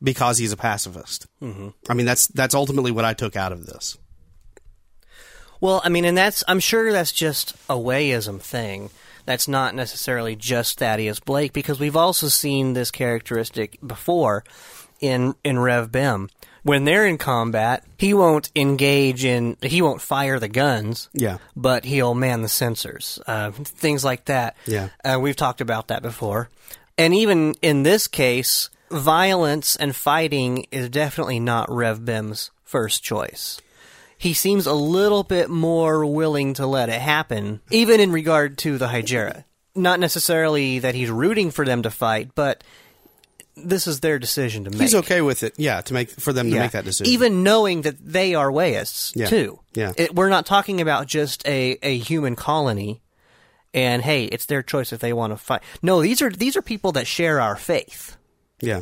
S3: because he's a pacifist. Mm-hmm. I mean, that's that's ultimately what I took out of this.
S2: Well, I mean, and that's I'm sure that's just a wayism thing. That's not necessarily just Thaddeus Blake because we've also seen this characteristic before in in Rev Bem. When they're in combat, he won't engage in he won't fire the guns.
S3: Yeah.
S2: But he'll man the sensors, uh, things like that.
S3: Yeah.
S2: uh, we've talked about that before. And even in this case, violence and fighting is definitely not Rev Bem's first choice he seems a little bit more willing to let it happen, even in regard to the Hajira. Not necessarily that he's rooting for them to fight, but this is their decision to make.
S3: He's okay with it, yeah, to make for them to
S2: Yeah.
S3: make that decision.
S2: Even knowing that they are Wayists,
S3: Yeah.
S2: too.
S3: Yeah.
S2: It, we're not talking about just a, a human colony and hey, it's their choice if they want to fight. No, these are these are people that share our faith.
S3: yeah,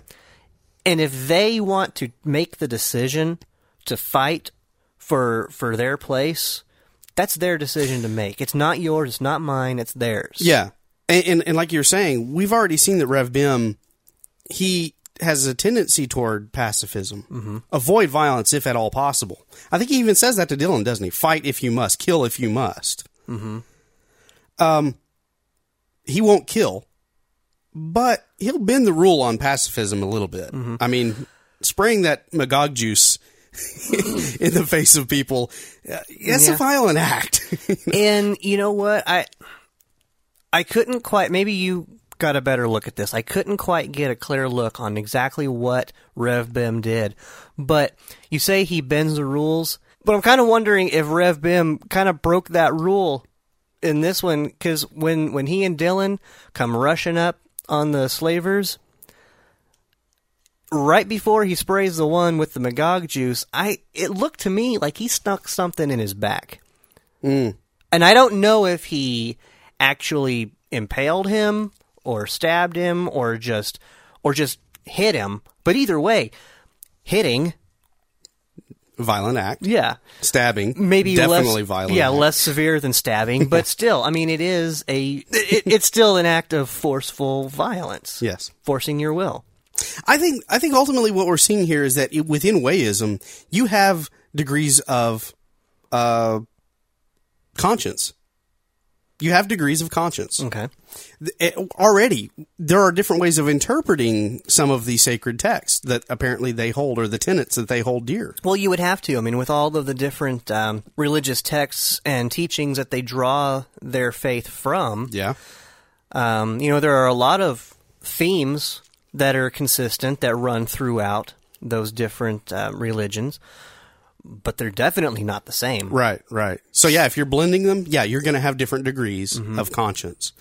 S2: And if they want to make the decision to fight for for their place, that's their decision to make. It's not yours, it's not mine, it's theirs.
S3: Yeah, and, and and like you're saying, we've already seen that Rev Bem, he has a tendency toward pacifism, avoid violence if at all possible. I think he even says that to Dylan, doesn't he? Fight if you must, kill if you must. Mm-hmm. Um, he won't kill, but he'll bend the rule on pacifism a little bit. I mean, spraying that Magog juice. in the face of people, uh, it's
S2: Yeah.
S3: a violent act.
S2: And you know what? I I couldn't quite maybe you got a better look at this. I couldn't quite get a clear look on exactly what Rev Bem did. But you say he bends the rules, but I'm kind of wondering if Rev Bem kind of broke that rule in this one cuz when when he and Dylan come rushing up on the slavers right before he sprays the one with the Magog juice, I it looked to me like he stuck something in his back. Mm. And I don't know if he actually impaled him or stabbed him or just or just hit him, but either way, hitting,
S3: violent act.
S2: yeah,
S3: Stabbing,
S2: maybe
S3: definitely
S2: less,
S3: violent.
S2: Yeah,
S3: act.
S2: less severe than stabbing, but still, I mean, it is a it, it's still an act of forceful violence.
S3: Yes,
S2: forcing your will.
S3: I think I think ultimately what we're seeing here is that it, within Wayism, you have degrees of uh, conscience. You have degrees of conscience.
S2: Okay.
S3: Eh, Already, there are different ways of interpreting some of the sacred texts that apparently they hold, or the tenets that they hold dear.
S2: Well, you would have to. I mean, with all of the different um, religious texts and teachings that they draw their faith from,
S3: Yeah.
S2: um, you know, there are a lot of themes that are consistent that run throughout those different um, religions, but they're definitely not the same.
S3: Right, right. So yeah, if you're blending them, yeah, you're going to have different degrees of conscience.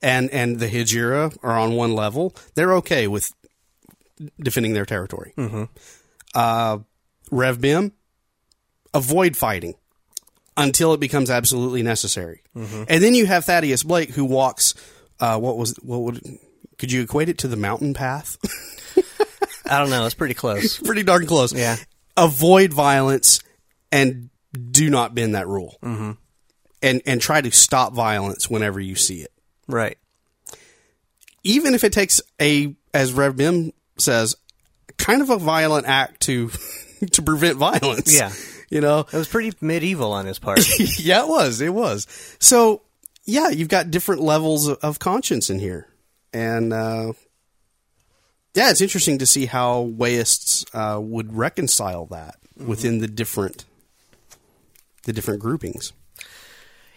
S3: And and the Hajira are on one level. They're okay with defending their territory. Mm-hmm. Uh, Rev Bem, avoid fighting until it becomes absolutely necessary. And then you have Thaddeus Blake who walks. Uh, what was what would could you equate it to the mountain path?
S2: I don't know. It's pretty close.
S3: Pretty darn close.
S2: Yeah.
S3: Avoid violence and do not bend that rule. Mm-hmm. And and try to stop violence whenever you see it.
S2: right.
S3: Even if it takes a, as Rev Bem says, kind of a violent act to to prevent violence.
S2: Yeah.
S3: You know?
S2: It was pretty medieval on his part.
S3: yeah, it was. It was. So, yeah, you've got different levels of, of conscience in here. And, uh, yeah, it's interesting to see how Wayists uh, would reconcile that within the different the different groupings.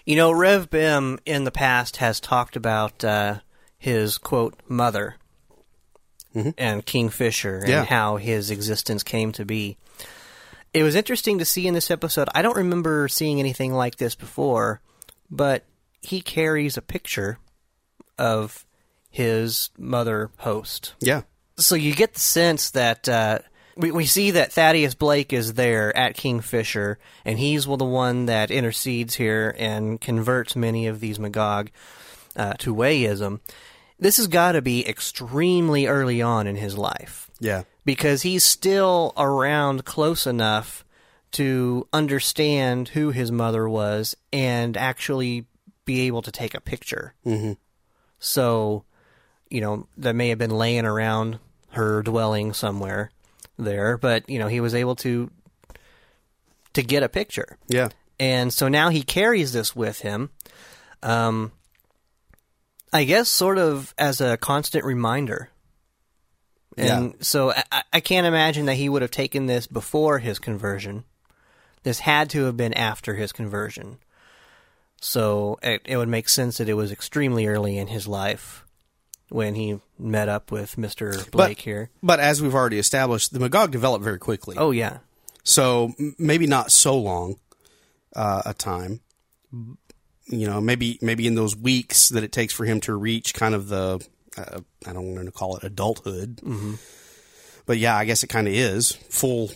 S2: You know, Rev Bem in the past has talked about uh, his quote mother and Kingfisher and
S3: Yeah.
S2: how his existence came to be. It was interesting to see in this episode. I don't remember seeing anything like this before, but he carries a picture of his mother host.
S3: Yeah.
S2: So you get the sense that uh, we we see that Thaddeus Blake is there at Kingfisher, and he's the one that intercedes here and converts many of these Magog uh, to Wayism. This has got to be extremely early on in his life
S3: Yeah.
S2: because he's still around close enough to understand who his mother was and actually be able to take a picture. Mm-hmm. So, you know, that may have been laying around her dwelling somewhere there, but you know, he was able to to get a picture.
S3: Yeah.
S2: And so now he carries this with him. Um, I guess sort of as a constant reminder. And so I, I can't imagine that he would have taken this before his conversion. This had to have been after his conversion. So it, it would make sense that it was extremely early in his life when he met up with Mr. Blake here.
S3: But as we've already established, the Magog developed very quickly.
S2: Oh, yeah.
S3: So m- maybe not so long uh, a time. You know, maybe maybe in those weeks that it takes for him to reach kind of the uh, I don't want to call it adulthood, mm-hmm. but yeah, I guess it kind of is full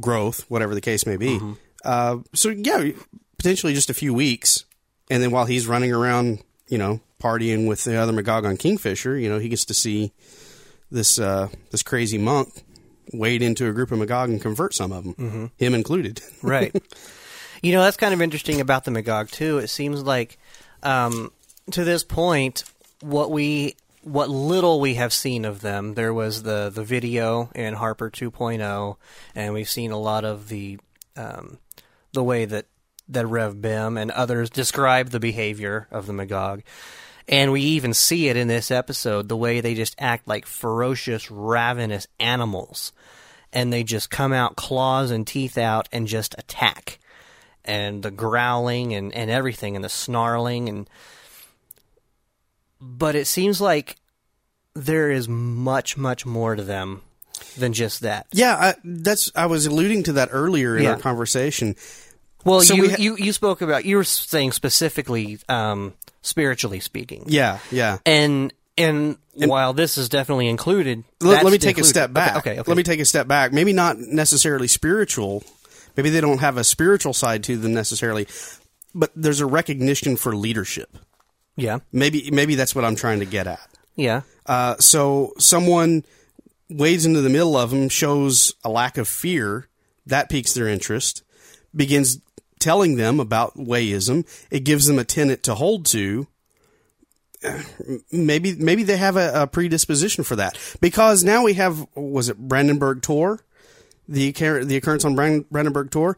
S3: growth, whatever the case may be. Uh, so yeah, potentially just a few weeks, and then while he's running around, you know, partying with the other Magog on Kingfisher, you know, he gets to see this uh, this crazy monk wade into a group of Magog and convert some of them, him included.
S2: Right. you know, that's kind of interesting about the Magog too. It seems like um, to this point, what we what little we have seen of them, there was the the video in Harper 2.0, and we've seen a lot of the um, the way that that Rev Bem and others describe the behavior of the Magog. And we even see it in this episode, the way they just act like ferocious, ravenous animals. And they just come out claws and teeth out and just attack. And the growling and, and everything and the snarling and but it seems like there is much, much more to them than just that.
S3: Yeah, I, that's I was alluding to that earlier in
S2: Yeah.
S3: our conversation.
S2: Well,
S3: So
S2: you,
S3: we ha-
S2: you you spoke about you were saying specifically um, spiritually speaking.
S3: Yeah, yeah.
S2: And and while this is definitely included,
S3: Let, let me take a step back.
S2: Okay, okay. okay.
S3: Let me take a step back. Maybe not necessarily spiritual. Maybe they don't have a spiritual side to them necessarily, but there's a recognition for leadership.
S2: yeah,
S3: Maybe maybe that's what I'm trying to get at.
S2: yeah,
S3: Uh, so someone wades into the middle of them, shows a lack of fear, that piques their interest, begins telling them about wayism. It gives them a tenet to hold to. Maybe maybe they have a, a predisposition for that because now we have was it Brandenburg Tor, the the occurrence on Brandenburg Tor.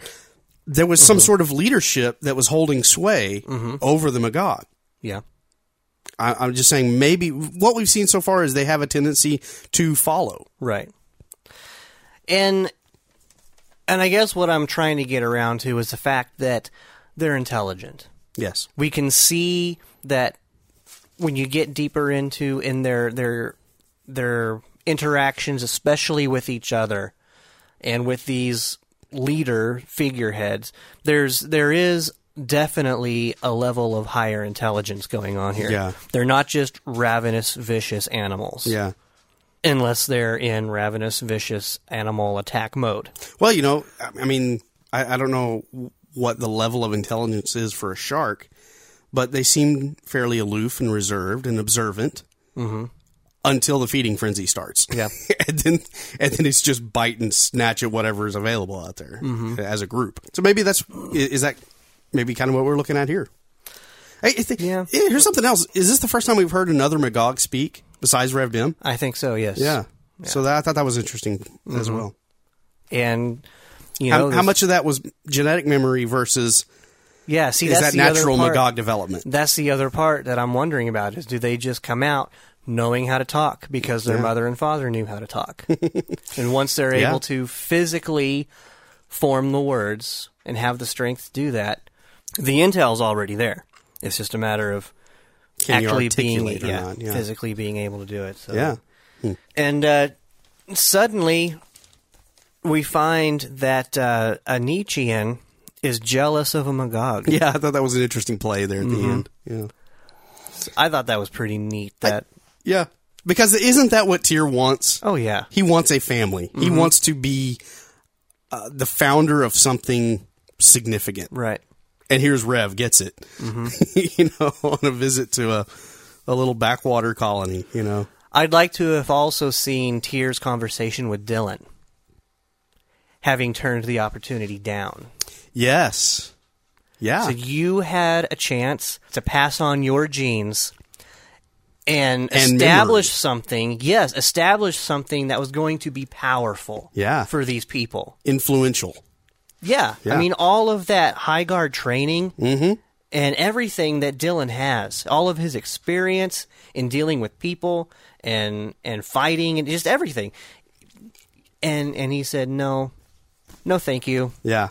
S3: There was some mm-hmm. sort of leadership that was holding sway mm-hmm. over the Magog.
S2: Yeah.
S3: I, I'm just saying maybe what we've seen so far is they have a tendency to follow.
S2: Right. And and I guess what I'm trying to get around to is the fact that they're intelligent.
S3: Yes.
S2: We can see that when you get deeper into in their their their interactions, especially with each other and with these leader figureheads, there's there is definitely a level of higher intelligence going on here.
S3: Yeah.
S2: They're not just ravenous, vicious animals.
S3: Yeah.
S2: Unless they're in ravenous, vicious animal attack mode.
S3: Well, you know, I mean, I, I don't know what the level of intelligence is for a shark, but they seem fairly aloof and reserved and observant mm-hmm. until the feeding frenzy starts.
S2: Yeah.
S3: and then and then it's just bite and snatch at whatever is available out there mm-hmm. as a group. So maybe that's is that maybe kind of what we're looking at here. Hey,
S2: Yeah.
S3: Here's something else. Is this the first time we've heard another Magog speak besides Rev Bem?
S2: I think so, yes.
S3: Yeah. So that, I thought that was interesting as mm-hmm. well.
S2: And you
S3: How,
S2: know
S3: how
S2: there's-
S3: much of that was genetic memory versus
S2: Yeah, see
S3: is
S2: that's
S3: that
S2: the other
S3: natural
S2: part.
S3: Magog development?
S2: That's the other part that I'm wondering about is do they just come out knowing how to talk because their
S3: Yeah.
S2: mother and father knew how to talk. and once they're
S3: Yeah.
S2: able to physically form the words and have the strength to do that, the intel's already there. It's just a matter of
S3: Can
S2: actually being yeah,
S3: not? Yeah.
S2: physically being able to do it. So.
S3: Yeah.
S2: And uh, suddenly, we find that uh, a Nietzschean is jealous of a Magog.
S3: Yeah, I thought that was an interesting play there at
S2: Mm-hmm.
S3: the end. Yeah.
S2: I thought that was pretty neat. That
S3: Yeah. Because isn't that what Tyr wants?
S2: oh yeah,
S3: He wants a family. He
S2: Mm-hmm.
S3: wants to be uh, the founder of something significant.
S2: right.
S3: And here's Rev gets it.
S2: Mm-hmm.
S3: you know, on a visit to a a little backwater colony, you know.
S2: I'd like to have also seen Tyr's conversation with Dylan, having turned the opportunity down.
S3: Yes. Yeah.
S2: So you had a chance to pass on your genes and,
S3: And
S2: establish
S3: memory.
S2: something. Yes, establish something that was going to be powerful.
S3: Yeah.
S2: for these people.
S3: Influential.
S2: Yeah,
S3: Yeah.
S2: I mean all of that high guard training and everything that Dylan has, all of his experience in dealing with people and and fighting and just everything. And and he said no, no, thank you.
S3: Yeah.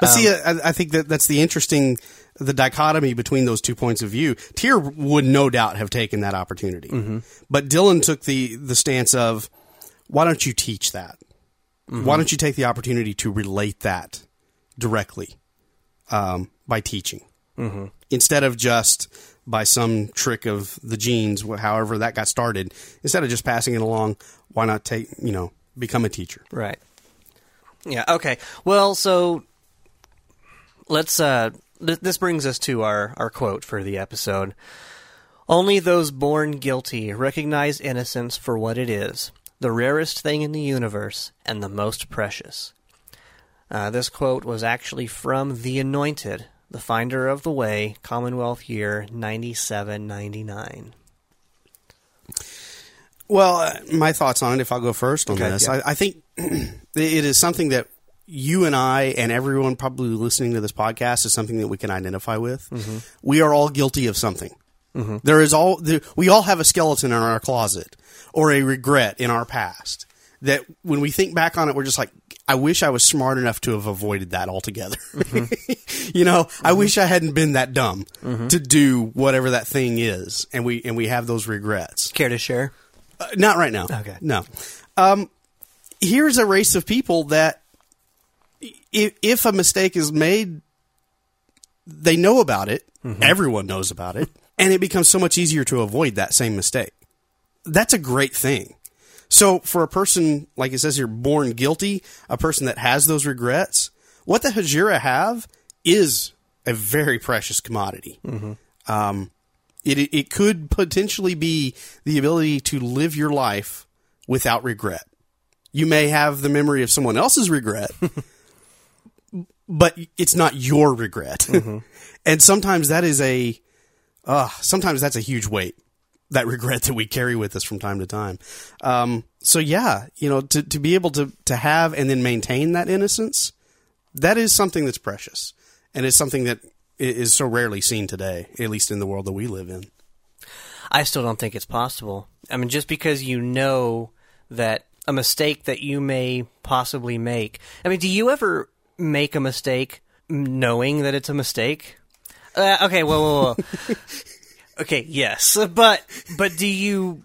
S3: But see,
S2: Um,
S3: I, I think that that's the interesting, the dichotomy between those two points of view. Tyr would no doubt have taken that opportunity,
S2: Mm-hmm.
S3: but Dylan took the the stance of, why don't you teach that?
S2: Mm-hmm.
S3: Why don't you take the opportunity to relate that directly um, by teaching
S2: Mm-hmm.
S3: instead of just by some trick of the genes, however that got started. Instead of just passing it along, why not take you know become a teacher?
S2: Right. Yeah. Okay. Well, so let's. Uh, th- this brings us to our our quote for the episode. Only those born guilty recognize innocence for what it is, the rarest thing in the universe and the most precious. Uh, this quote was actually from The Anointed, the Finder of the Way, Commonwealth year 9799.
S3: Well, uh, my thoughts on it, if I'll go first on
S2: Okay,
S3: this,
S2: yeah.
S3: I, I think it is something that you and I and everyone probably listening to this podcast is something that we can identify with.
S2: Mm-hmm.
S3: We are all guilty of something. There is all there, we all have a skeleton in our closet or a regret in our past that when we think back on it, we're just like, I wish I was smart enough to have avoided that altogether.
S2: Mm-hmm.
S3: you know, I wish I hadn't been that dumb to do whatever that thing is, and we and we have those regrets.
S2: Care to share?
S3: Uh, not right now.
S2: Okay.
S3: No. Um, here's a race of people that if, if a mistake is made, they know about it. Everyone knows about it. And it becomes so much easier to avoid that same mistake. That's a great thing. So for a person, like it says here, born guilty, a person that has those regrets, what the Hajira have is a very precious commodity. Um, it, it could potentially be the ability to live your life without regret. You may have the memory of someone else's regret, but it's not your regret. and sometimes that is a, uh, sometimes that's a huge weight, that regret that we carry with us from time to time. Um, so yeah, you know, to, to be able to, to have and then maintain that innocence, that is something that's precious. And it's something that is so rarely seen today, at least in the world that we live in.
S2: I still don't think it's possible. I mean, just because you know that a mistake that you may possibly make. I mean, do you ever make a mistake knowing that it's a mistake? Uh, okay, well. okay, yes, but but do you,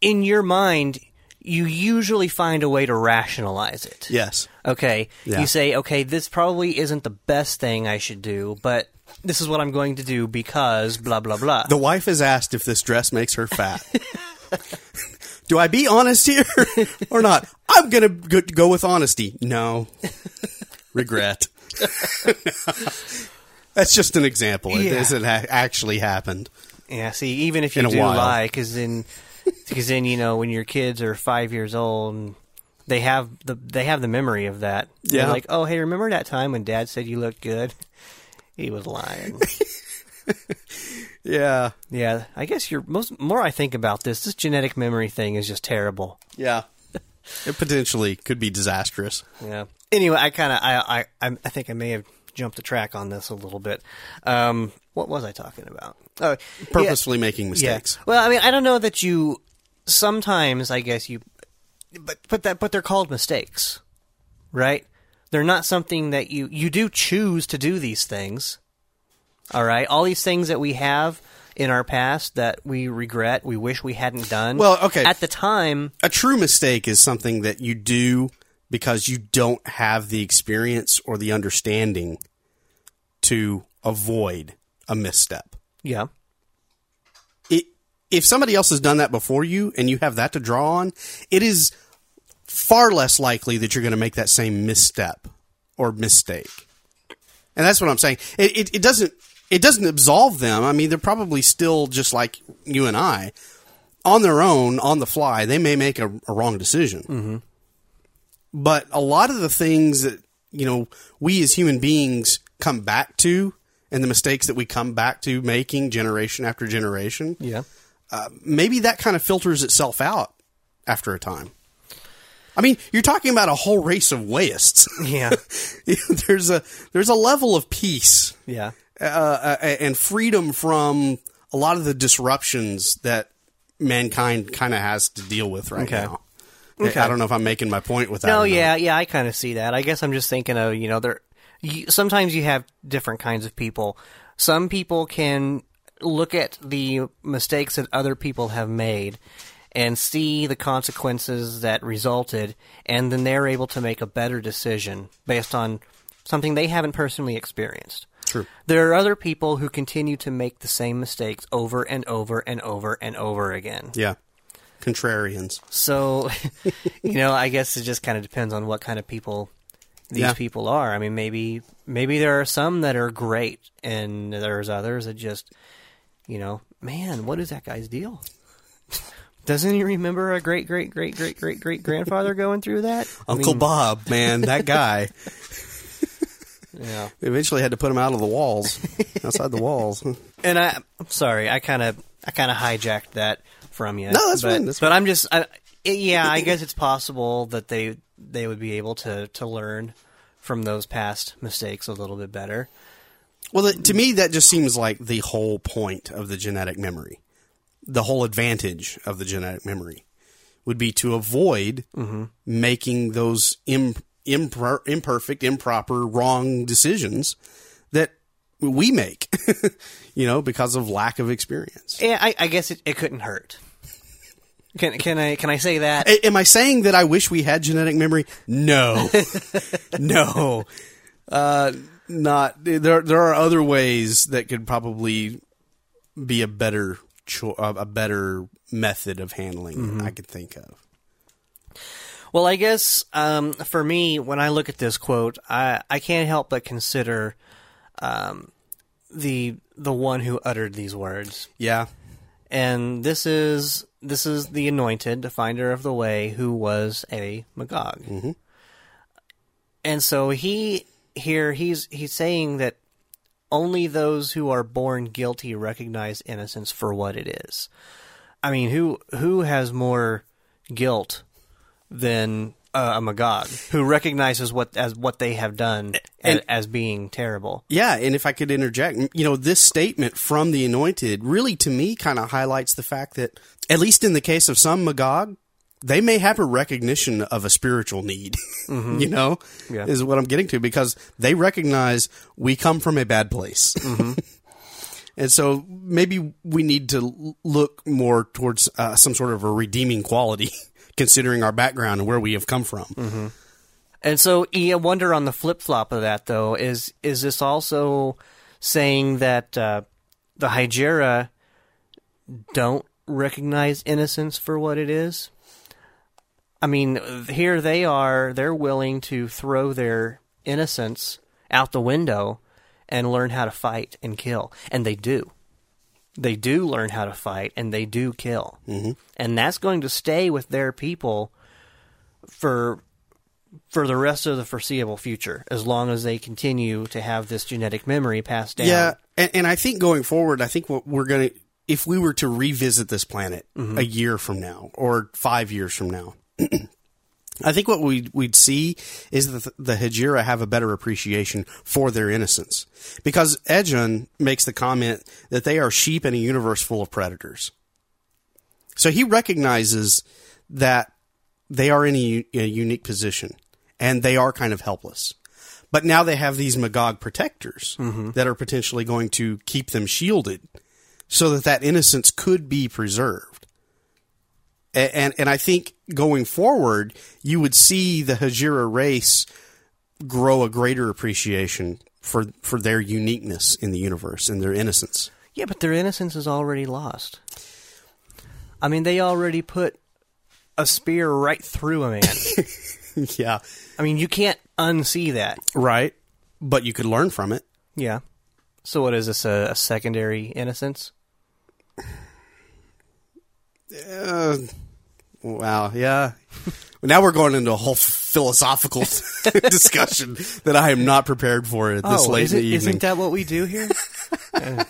S2: in your mind, you usually find a way to rationalize it?
S3: Yes.
S2: Okay.
S3: Yeah.
S2: You say, okay, this probably isn't the best thing I should do, but this is what I'm going to do because blah blah blah.
S3: The wife is asked if this dress makes her fat. Do I be honest here or not? I'm going to go with honesty. No. Regret. That's just an example. It
S2: Yeah.
S3: hasn't ha- actually happened.
S2: Yeah, see, even if you
S3: In a
S2: do
S3: while.
S2: lie, because then, because then you know when your kids are five years old, and they have the they have the memory of that. They're
S3: Yeah.
S2: like, oh, hey, remember that time when Dad said you looked good? He was lying.
S3: Yeah.
S2: yeah, I guess you're most more. I think about this. This genetic memory thing is just terrible.
S3: Yeah. It potentially could be disastrous.
S2: Yeah. Anyway, I kind of I, I I I think I may have jumped the track on this a little bit. Um, what was I talking about? Yeah.
S3: Purposefully making mistakes.
S2: Yeah. Well, I mean, I don't know that you. Sometimes, I guess you, but but that but they're called mistakes, right? They're not something that you you do choose to do these things. All right, all these things that we have in our past that we regret, we wish we hadn't done.
S3: Well, okay.
S2: At the time,
S3: A true mistake is something that you do because you don't have the experience or the understanding to avoid a misstep.
S2: yeah,
S3: it, if somebody else has done that before you and you have that to draw on, it is far less likely that you're going to make that same misstep or mistake. And that's what I'm saying. It, it, it doesn't it doesn't absolve them. I mean, they're probably still just like you and I on their own, on the fly. They may make a, a wrong decision. Mm-hmm. But a lot of the things that you know we as human beings come back to, and the mistakes that we come back to making generation after generation,
S2: yeah.
S3: maybe that kind of filters itself out after a time. I mean, you're talking about a whole race of Wayists.
S2: Yeah.
S3: there's a there's a level of peace
S2: Yeah.
S3: uh, uh, and freedom from a lot of the disruptions that mankind kind of has to deal with right
S2: Okay.
S3: now.
S2: Okay.
S3: I don't know if I'm making my point with that.
S2: No, yeah, yeah, I kind of see that. I guess I'm just thinking of, you know, there. You, sometimes you have different kinds of people. Some people can look at the mistakes that other people have made and see the consequences that resulted, and then they're able to make a better decision based on something they haven't personally experienced.
S3: True.
S2: There are other people who continue to make the same mistakes over and over and over and over again.
S3: Yeah. Contrarians.
S2: So, you know, I guess it just kind of depends on what kind of people these
S3: Yeah.
S2: people are. I mean, maybe maybe there are some that are great, and there's others that just, you know, man, what is that guy's deal? Doesn't he remember a great great great great great great grandfather going through that? I
S3: Uncle
S2: mean,
S3: Bob, man, that guy.
S2: Yeah.
S3: Eventually had to put him out of the walls, outside the walls.
S2: And I, I'm sorry, I kind of I kind of hijacked that from you.
S3: No, that's
S2: but,
S3: fine, that's
S2: but I'm just, I, yeah, I guess it's possible that they they would be able to to learn from those past mistakes a little bit better.
S3: Well, to me, that just seems like the whole point of the genetic memory. The whole advantage of the genetic memory would be to avoid mm-hmm. making those Im- impr- imperfect, improper, wrong decisions that we make, you know, because of lack of experience.
S2: Yeah, I, I guess it, it couldn't hurt. Can can I can I say that?
S3: A- Am I saying that I wish we had genetic memory? No, no, uh, not. There, there are other ways that could probably be a better, cho- a better method of handling. it I could think of.
S2: Well, I guess um, for me, when I look at this quote, I, I can't help but consider um, the the one who uttered these words.
S3: Yeah,
S2: and this is this is the anointed, the finder of the way, who was a Magog. Mm-hmm. And so he here he's he's saying that only those who are born guilty recognize innocence for what it is. I mean, who who has more guilt than uh, a Magog who recognizes what as what they have done
S3: And-
S2: as, as being terrible.
S3: Yeah, and if I could interject, you know, this statement from the anointed really to me kind of highlights the fact that, at least in the case of some Magog, they may have a recognition of a spiritual need, you know,
S2: Yeah.
S3: is what I'm getting to because they recognize we come from a bad place. and so maybe we need to look more towards uh, some sort of a redeeming quality considering our background and where we have come from.
S2: And so, I wonder on the flip flop of that, though, is is this also saying that uh, the Hajira don't recognize innocence for what it is? I mean, here they are; they're willing to throw their innocence out the window and learn how to fight and kill, and they do. They do learn how to fight, and they do kill, mm-hmm. and that's going to stay with their people for for the rest of the foreseeable future, as long as they continue to have this genetic memory passed down.
S3: Yeah, and, and I think going forward, I think what we're going to, if we were to revisit this planet a year from now or five years from now, I think what we'd, we'd see is that the Hajira have a better appreciation for their innocence. Because Edjun makes the comment that they are sheep in a universe full of predators. So he recognizes that they are in a unique position and they are kind of helpless. But now they have these Magog protectors mm-hmm. that are potentially going to keep them shielded so that that innocence could be preserved. And, and I think going forward, you would see the Hajira race grow a greater appreciation for, for their uniqueness in the universe and their innocence.
S2: Yeah, but their innocence is already lost. I mean, they already put a spear right through a man.
S3: yeah.
S2: I mean, you can't unsee that.
S3: Right. But you could learn from it.
S2: Yeah. So, what is this? A, a secondary innocence?
S3: Uh, wow. Yeah. now we're going into a whole philosophical discussion that I am not prepared for at this late
S2: is
S3: in
S2: it,
S3: the evening.
S2: isn't that what we do here? Uh,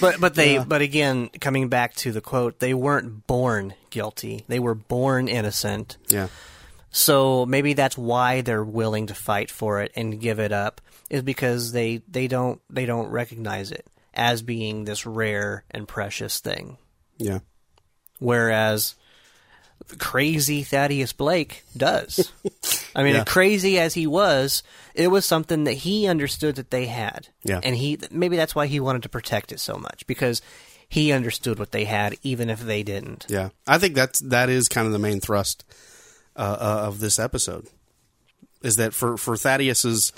S2: but but they but again, coming back to the quote, they weren't born guilty; they were born innocent.
S3: yeah.
S2: So maybe that's why they're willing to fight for it and give it up is because they they don't they don't recognize it as being this rare and precious thing.
S3: Yeah.
S2: Whereas crazy Thaddeus Blake does. I mean,
S3: Yeah.
S2: crazy as he was, it was something that he understood that they had.
S3: Yeah.
S2: And he maybe that's why he wanted to protect it so much because he understood what they had even if they didn't.
S3: Yeah. I think that's that is kind of the main thrust uh, uh, of this episode is that for for Thaddeus's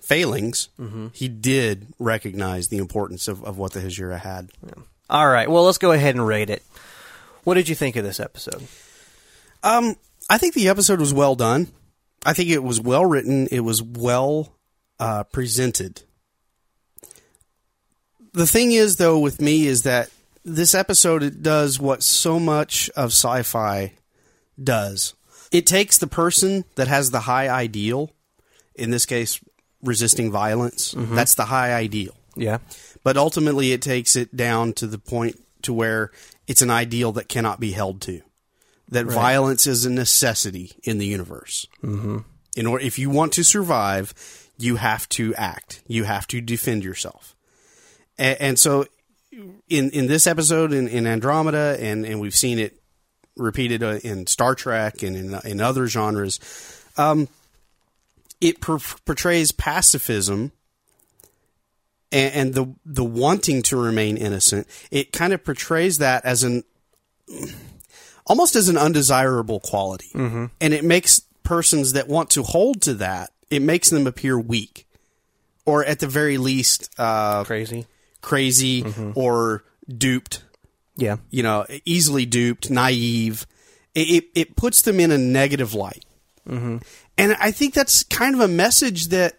S3: failings, he did recognize the importance of, of what the Hajira had.
S2: All right. Well, let's go ahead and rate it. What did you think of this episode?
S3: Um, I think the episode was well done. I think it was well written. It was well uh, presented. The thing is, though, with me is that this episode it does what so much of sci-fi does. It takes the person that has the high ideal, in this case, resisting violence. That's the high ideal
S2: Yeah.
S3: but ultimately it takes it down to the point to where it's an ideal that cannot be held to that violence is a necessity in the universe. Mm-hmm. in order if you want to survive you have to act. You have to defend yourself. And, and so in in this episode in, in andromeda and and we've seen it repeated uh, in star trek and in, in other genres um, it per- portrays pacifism and, and the the wanting to remain innocent, it kind of portrays that as an almost as an undesirable quality, mm-hmm. and it makes persons that want to hold to that it makes them appear weak, or at the very least uh,
S2: Crazy.
S3: crazy or duped.
S2: Yeah.
S3: You know, easily duped, naive. It it, it puts them in a negative light, mm-hmm. and I think that's kind of a message that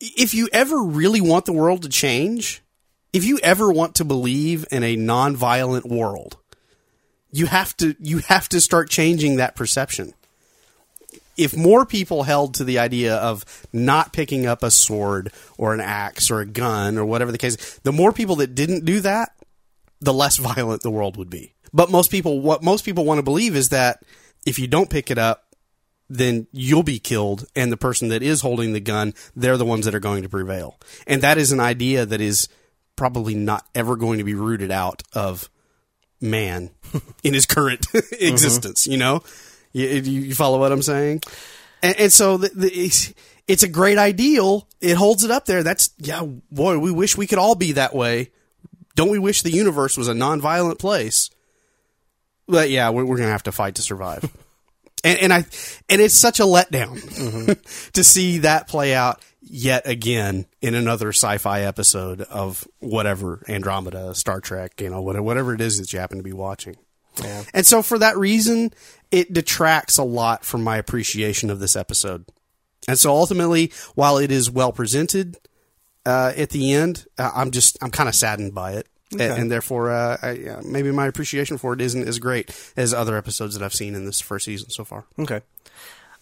S3: if you ever really want the world to change, if you ever want to believe in a nonviolent world, you have to you have to start changing that perception. If more people held to the idea of not picking up a sword or an axe or a gun or whatever the case, the more people that didn't do that, the less violent the world would be. But most people what most people want to believe is that if you don't pick it up, then you'll be killed, and the person that is holding the gun, they're the ones that are going to prevail. And that is an idea that is probably not ever going to be rooted out of man in his current mm-hmm. existence. You know, you, you follow what I'm saying? And, and so the, the, it's, it's a great ideal. It holds it up there. That's yeah, boy. We wish we could all be that way. Don't we wish the universe was a non-violent place? But yeah, we're, we're gonna have to fight to survive. and, and I and it's such a letdown to see that play out yet again in another sci-fi episode of whatever Andromeda, Star Trek, you know, whatever, whatever it is that you happen to be watching.
S2: Yeah.
S3: And so for that reason, it detracts a lot from my appreciation of this episode. And so ultimately, while it is well presented uh, at the end, I'm just I'm kind of saddened by it. And, and therefore, uh, I, uh, maybe my appreciation for it isn't as great as other episodes that I've seen in this first season so far.
S2: Okay.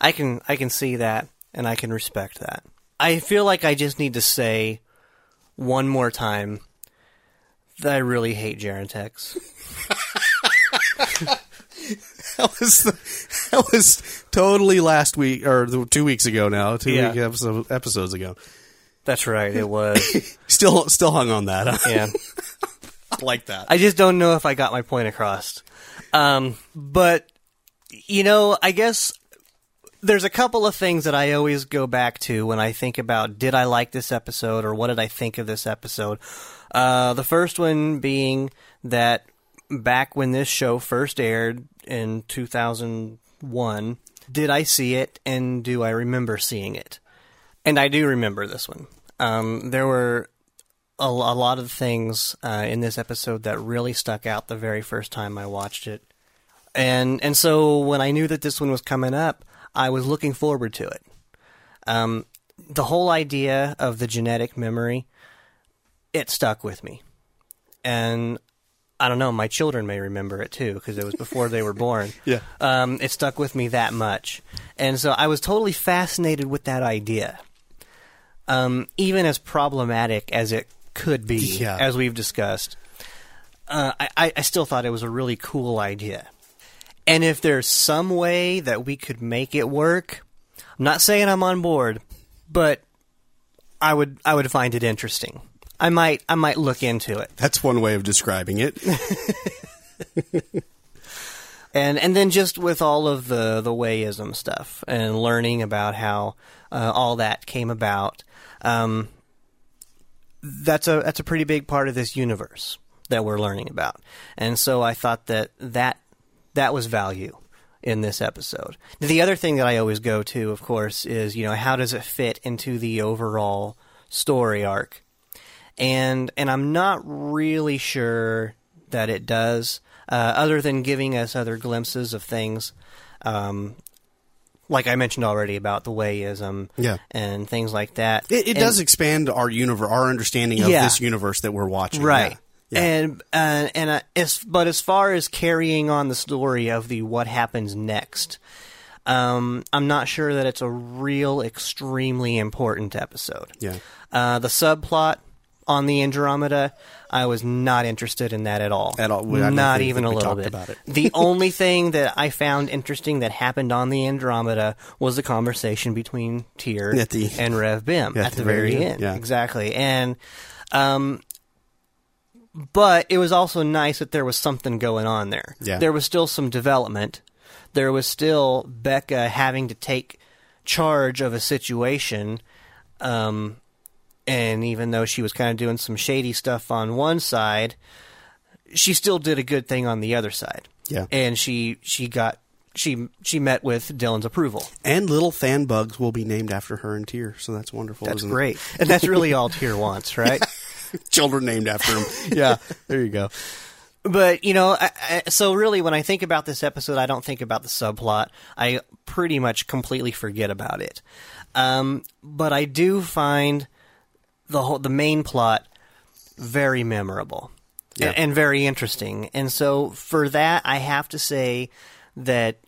S2: I can I can see that and I can respect that. I feel like I just need to say one more time that I really hate Gerentex.
S3: That was the, that was totally last week or the- two weeks ago now, two
S2: Yeah.
S3: week episode, episodes ago.
S2: That's right, it was.
S3: Still still hung on that. Huh?
S2: yeah.
S3: like that.
S2: I just don't know if I got my point across. Um, but you know, I guess there's a couple of things that I always go back to when I think about did I like this episode or what did I think of this episode. Uh, the first one being that back when this show first aired in 2001, did I see it and do I remember seeing it? And I do remember this one. Um, there were a, a lot of things uh, in this episode that really stuck out the very first time I watched it, and and so when I knew that this one was coming up, I was looking forward to it. Um, the whole idea of the genetic memory, it stuck with me, and I don't know. My children may remember it too because it was before they were born.
S3: Yeah.
S2: um, it stuck with me that much, and so I was totally fascinated with that idea um, even as problematic as it could be,
S3: Yeah.
S2: as we've discussed, uh, I, I still thought it was a really cool idea. And if there's some way that we could make it work, I'm not saying I'm on board, but I would I would find it interesting. I might I might look into it.
S3: That's one way of describing it.
S2: and and then just with all of the the wayism stuff and learning about how uh, all that came about, um, that's a that's a pretty big part of this universe that we're learning about, and so I thought that that that was value in this episode. The other thing that I always go to, of course, is you know how does it fit into the overall story arc, and and I'm not really sure that it does, uh, other than giving us other glimpses of things, um, like I mentioned already about the wayism,
S3: Yeah.
S2: and things like that.
S3: It, it
S2: And-
S3: does expand our universe, our understanding of
S2: Yeah.
S3: this universe that we're watching.
S2: right?
S3: Yeah. Yeah.
S2: And uh, and uh, as but as far as carrying on the story of the what happens next, um, I'm not sure that it's a real extremely important episode.
S3: Yeah.
S2: Uh, the subplot on the Andromeda, I was not interested in that at all.
S3: At all. I don't
S2: even a little bit.
S3: about it.
S2: the only thing that I found interesting that happened on the Andromeda was the conversation between Tyr
S3: At the-
S2: and Rev Bem at, the, very, end.
S3: yeah.
S2: Exactly. And um but it was also nice that there was something going on there.
S3: Yeah.
S2: There was still some development. There was still Beka having to take charge of a situation um and even though she was kind of doing some shady stuff on one side, she still did a good thing on the other side.
S3: Yeah.
S2: And she she got she she met with Dylan's approval.
S3: And little fan bugs will be named after her and Tyr, so that's wonderful.
S2: That's great. And that's really all Tyr wants, right?
S3: Children named after him. yeah, there you go.
S2: But you know, I, I, so really, when I think about this episode, I don't think about the subplot. I pretty much completely forget about it. Um, but I do find the whole the main plot very memorable
S3: Yeah.
S2: and, and very interesting. And so for that, I have to say that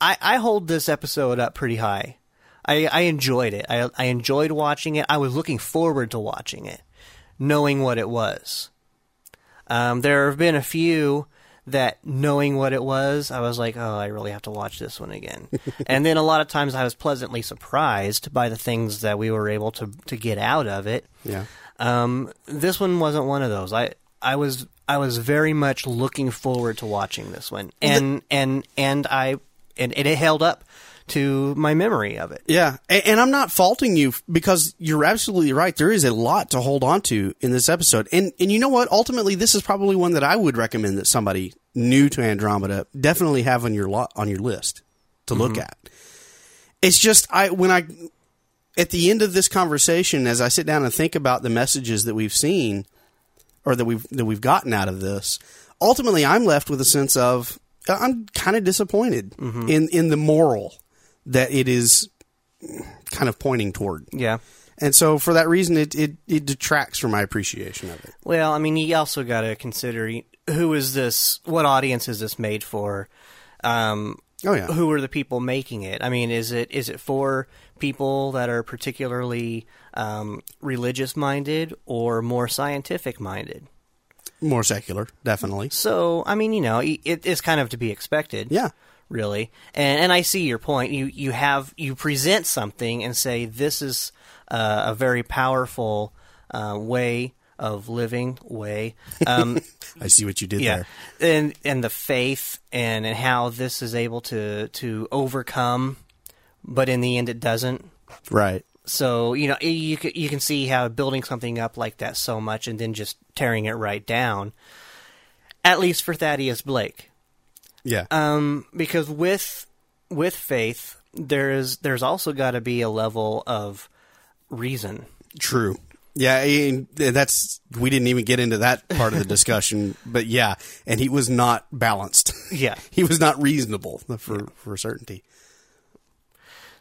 S2: I, I hold this episode up pretty high. I, I enjoyed it. I, I enjoyed watching it. I was looking forward to watching it, knowing what it was. Um, there have been a few that knowing what it was, I was like, oh, I really have to watch this one again. and then a lot of times I was pleasantly surprised by the things that we were able to to get out of it.
S3: Yeah.
S2: Um, this one wasn't one of those. I I was I was very much looking forward to watching this one, and and and I and, and it held up to my memory of it.
S3: Yeah, and, and I'm not faulting you because you're absolutely right. There is a lot to hold on to in this episode, and and you know what? Ultimately, this is probably one that I would recommend that somebody new to Andromeda definitely have on your lot on your list to look mm-hmm. at. It's just I when I at the end of this conversation, as I sit down and think about the messages that we've seen or that we've that we've gotten out of this, ultimately I'm left with a sense of uh, I'm kind of disappointed mm-hmm. in in the moral that it is kind of pointing toward.
S2: Yeah.
S3: And so for that reason it it, it detracts from my appreciation of it.
S2: Well, I mean, you also got to consider who is this? What audience is this made for? Um,
S3: Oh, yeah.
S2: Who are the people making it? I mean, is it is it for people that are particularly um, religious minded or more scientific minded?
S3: More secular, definitely.
S2: So, I mean, you know, it, it is kind of to be expected.
S3: Yeah.
S2: Really. And, and I see your point. You, you have, you present something and say, this is uh, a very powerful uh, way of living, way. Um,
S3: I see what you did
S2: yeah.
S3: there.
S2: And, and the faith and, and how this is able to, to overcome, but in the end it doesn't.
S3: Right.
S2: So you know you you can see how building something up like that so much and then just tearing it right down. At least for Thaddeus Blake,
S3: Yeah.
S2: um, because with with faith there is there's also got to be a level of reason.
S3: True. Yeah, that's we didn't even get into that part of the discussion, but yeah, and he was not balanced.
S2: Yeah.
S3: he was not reasonable for for certainty.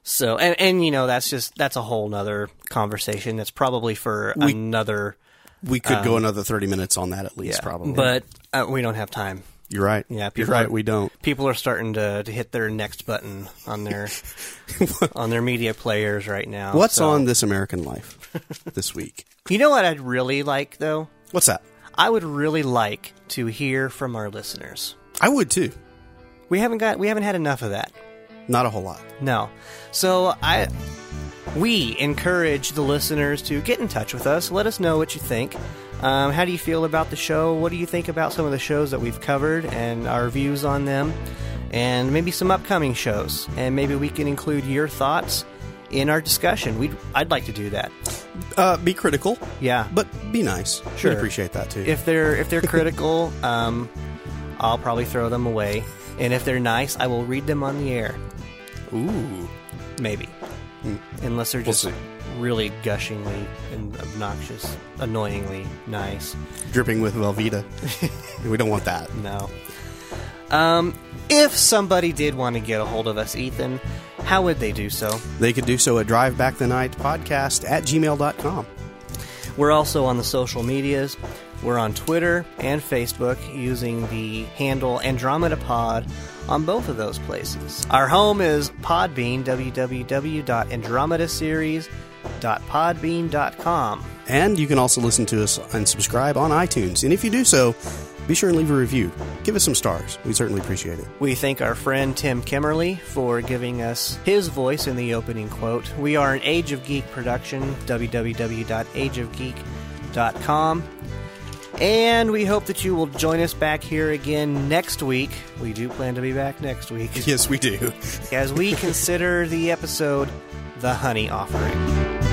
S2: So and and you know that's just that's a whole nother conversation. That's probably for
S3: We-
S2: another
S3: We could go another thirty minutes on that at least, probably.
S2: Um, But uh, we don't have time.
S3: You're right.
S2: Yeah,
S3: you're
S2: people
S3: right.
S2: are-
S3: We don't.
S2: People are starting to, to hit their next button on their on their media players right now.
S3: What's
S2: So-
S3: on This American Life this week?
S2: You know what I'd really like though?
S3: What's that?
S2: I would really like to hear from our listeners.
S3: I would too.
S2: We haven't got we haven't had enough of that.
S3: Not a whole lot.
S2: No. So I we encourage the listeners to get in touch with us. Let us know what you think. Um, how do you feel about the show? What do you think about some of the shows that we've covered and our views on them? And maybe some upcoming shows. And maybe we can include your thoughts in our discussion. We'd, I'd like to do that.
S3: Uh, be critical,
S2: Yeah.
S3: but be nice.
S2: Sure.
S3: We'd appreciate that too.
S2: if they're if they're critical, um, I'll probably throw them away. And if they're nice, I will read them on the air.
S3: Ooh,
S2: Maybe. Unless they're
S3: Hmm. We'll
S2: just really gushingly and obnoxious, annoyingly nice.
S3: dripping with Velveeta. we don't want that.
S2: No. Um, if somebody did want to get a hold of us, Ethan, how would they do so?
S3: They could do so at Drive Back the Night podcast at gmail.com.
S2: We're also on the social medias. We're on Twitter and Facebook using the handle Andromeda Pod on both of those places. Our home is Podbean, www.andromedaseries.podbean.com.
S3: And you can also listen to us and subscribe on iTunes. And if you do so, be sure and leave a review. Give us some stars. We certainly appreciate it.
S2: We thank our friend Tim Kimmerly for giving us his voice in the opening quote. We are an Age of Geek production, www.ageofgeek.com. And we hope that you will join us back here again next week. We do plan to be back next week
S3: Yes, we do.
S2: as we consider the episode The Honey Offering.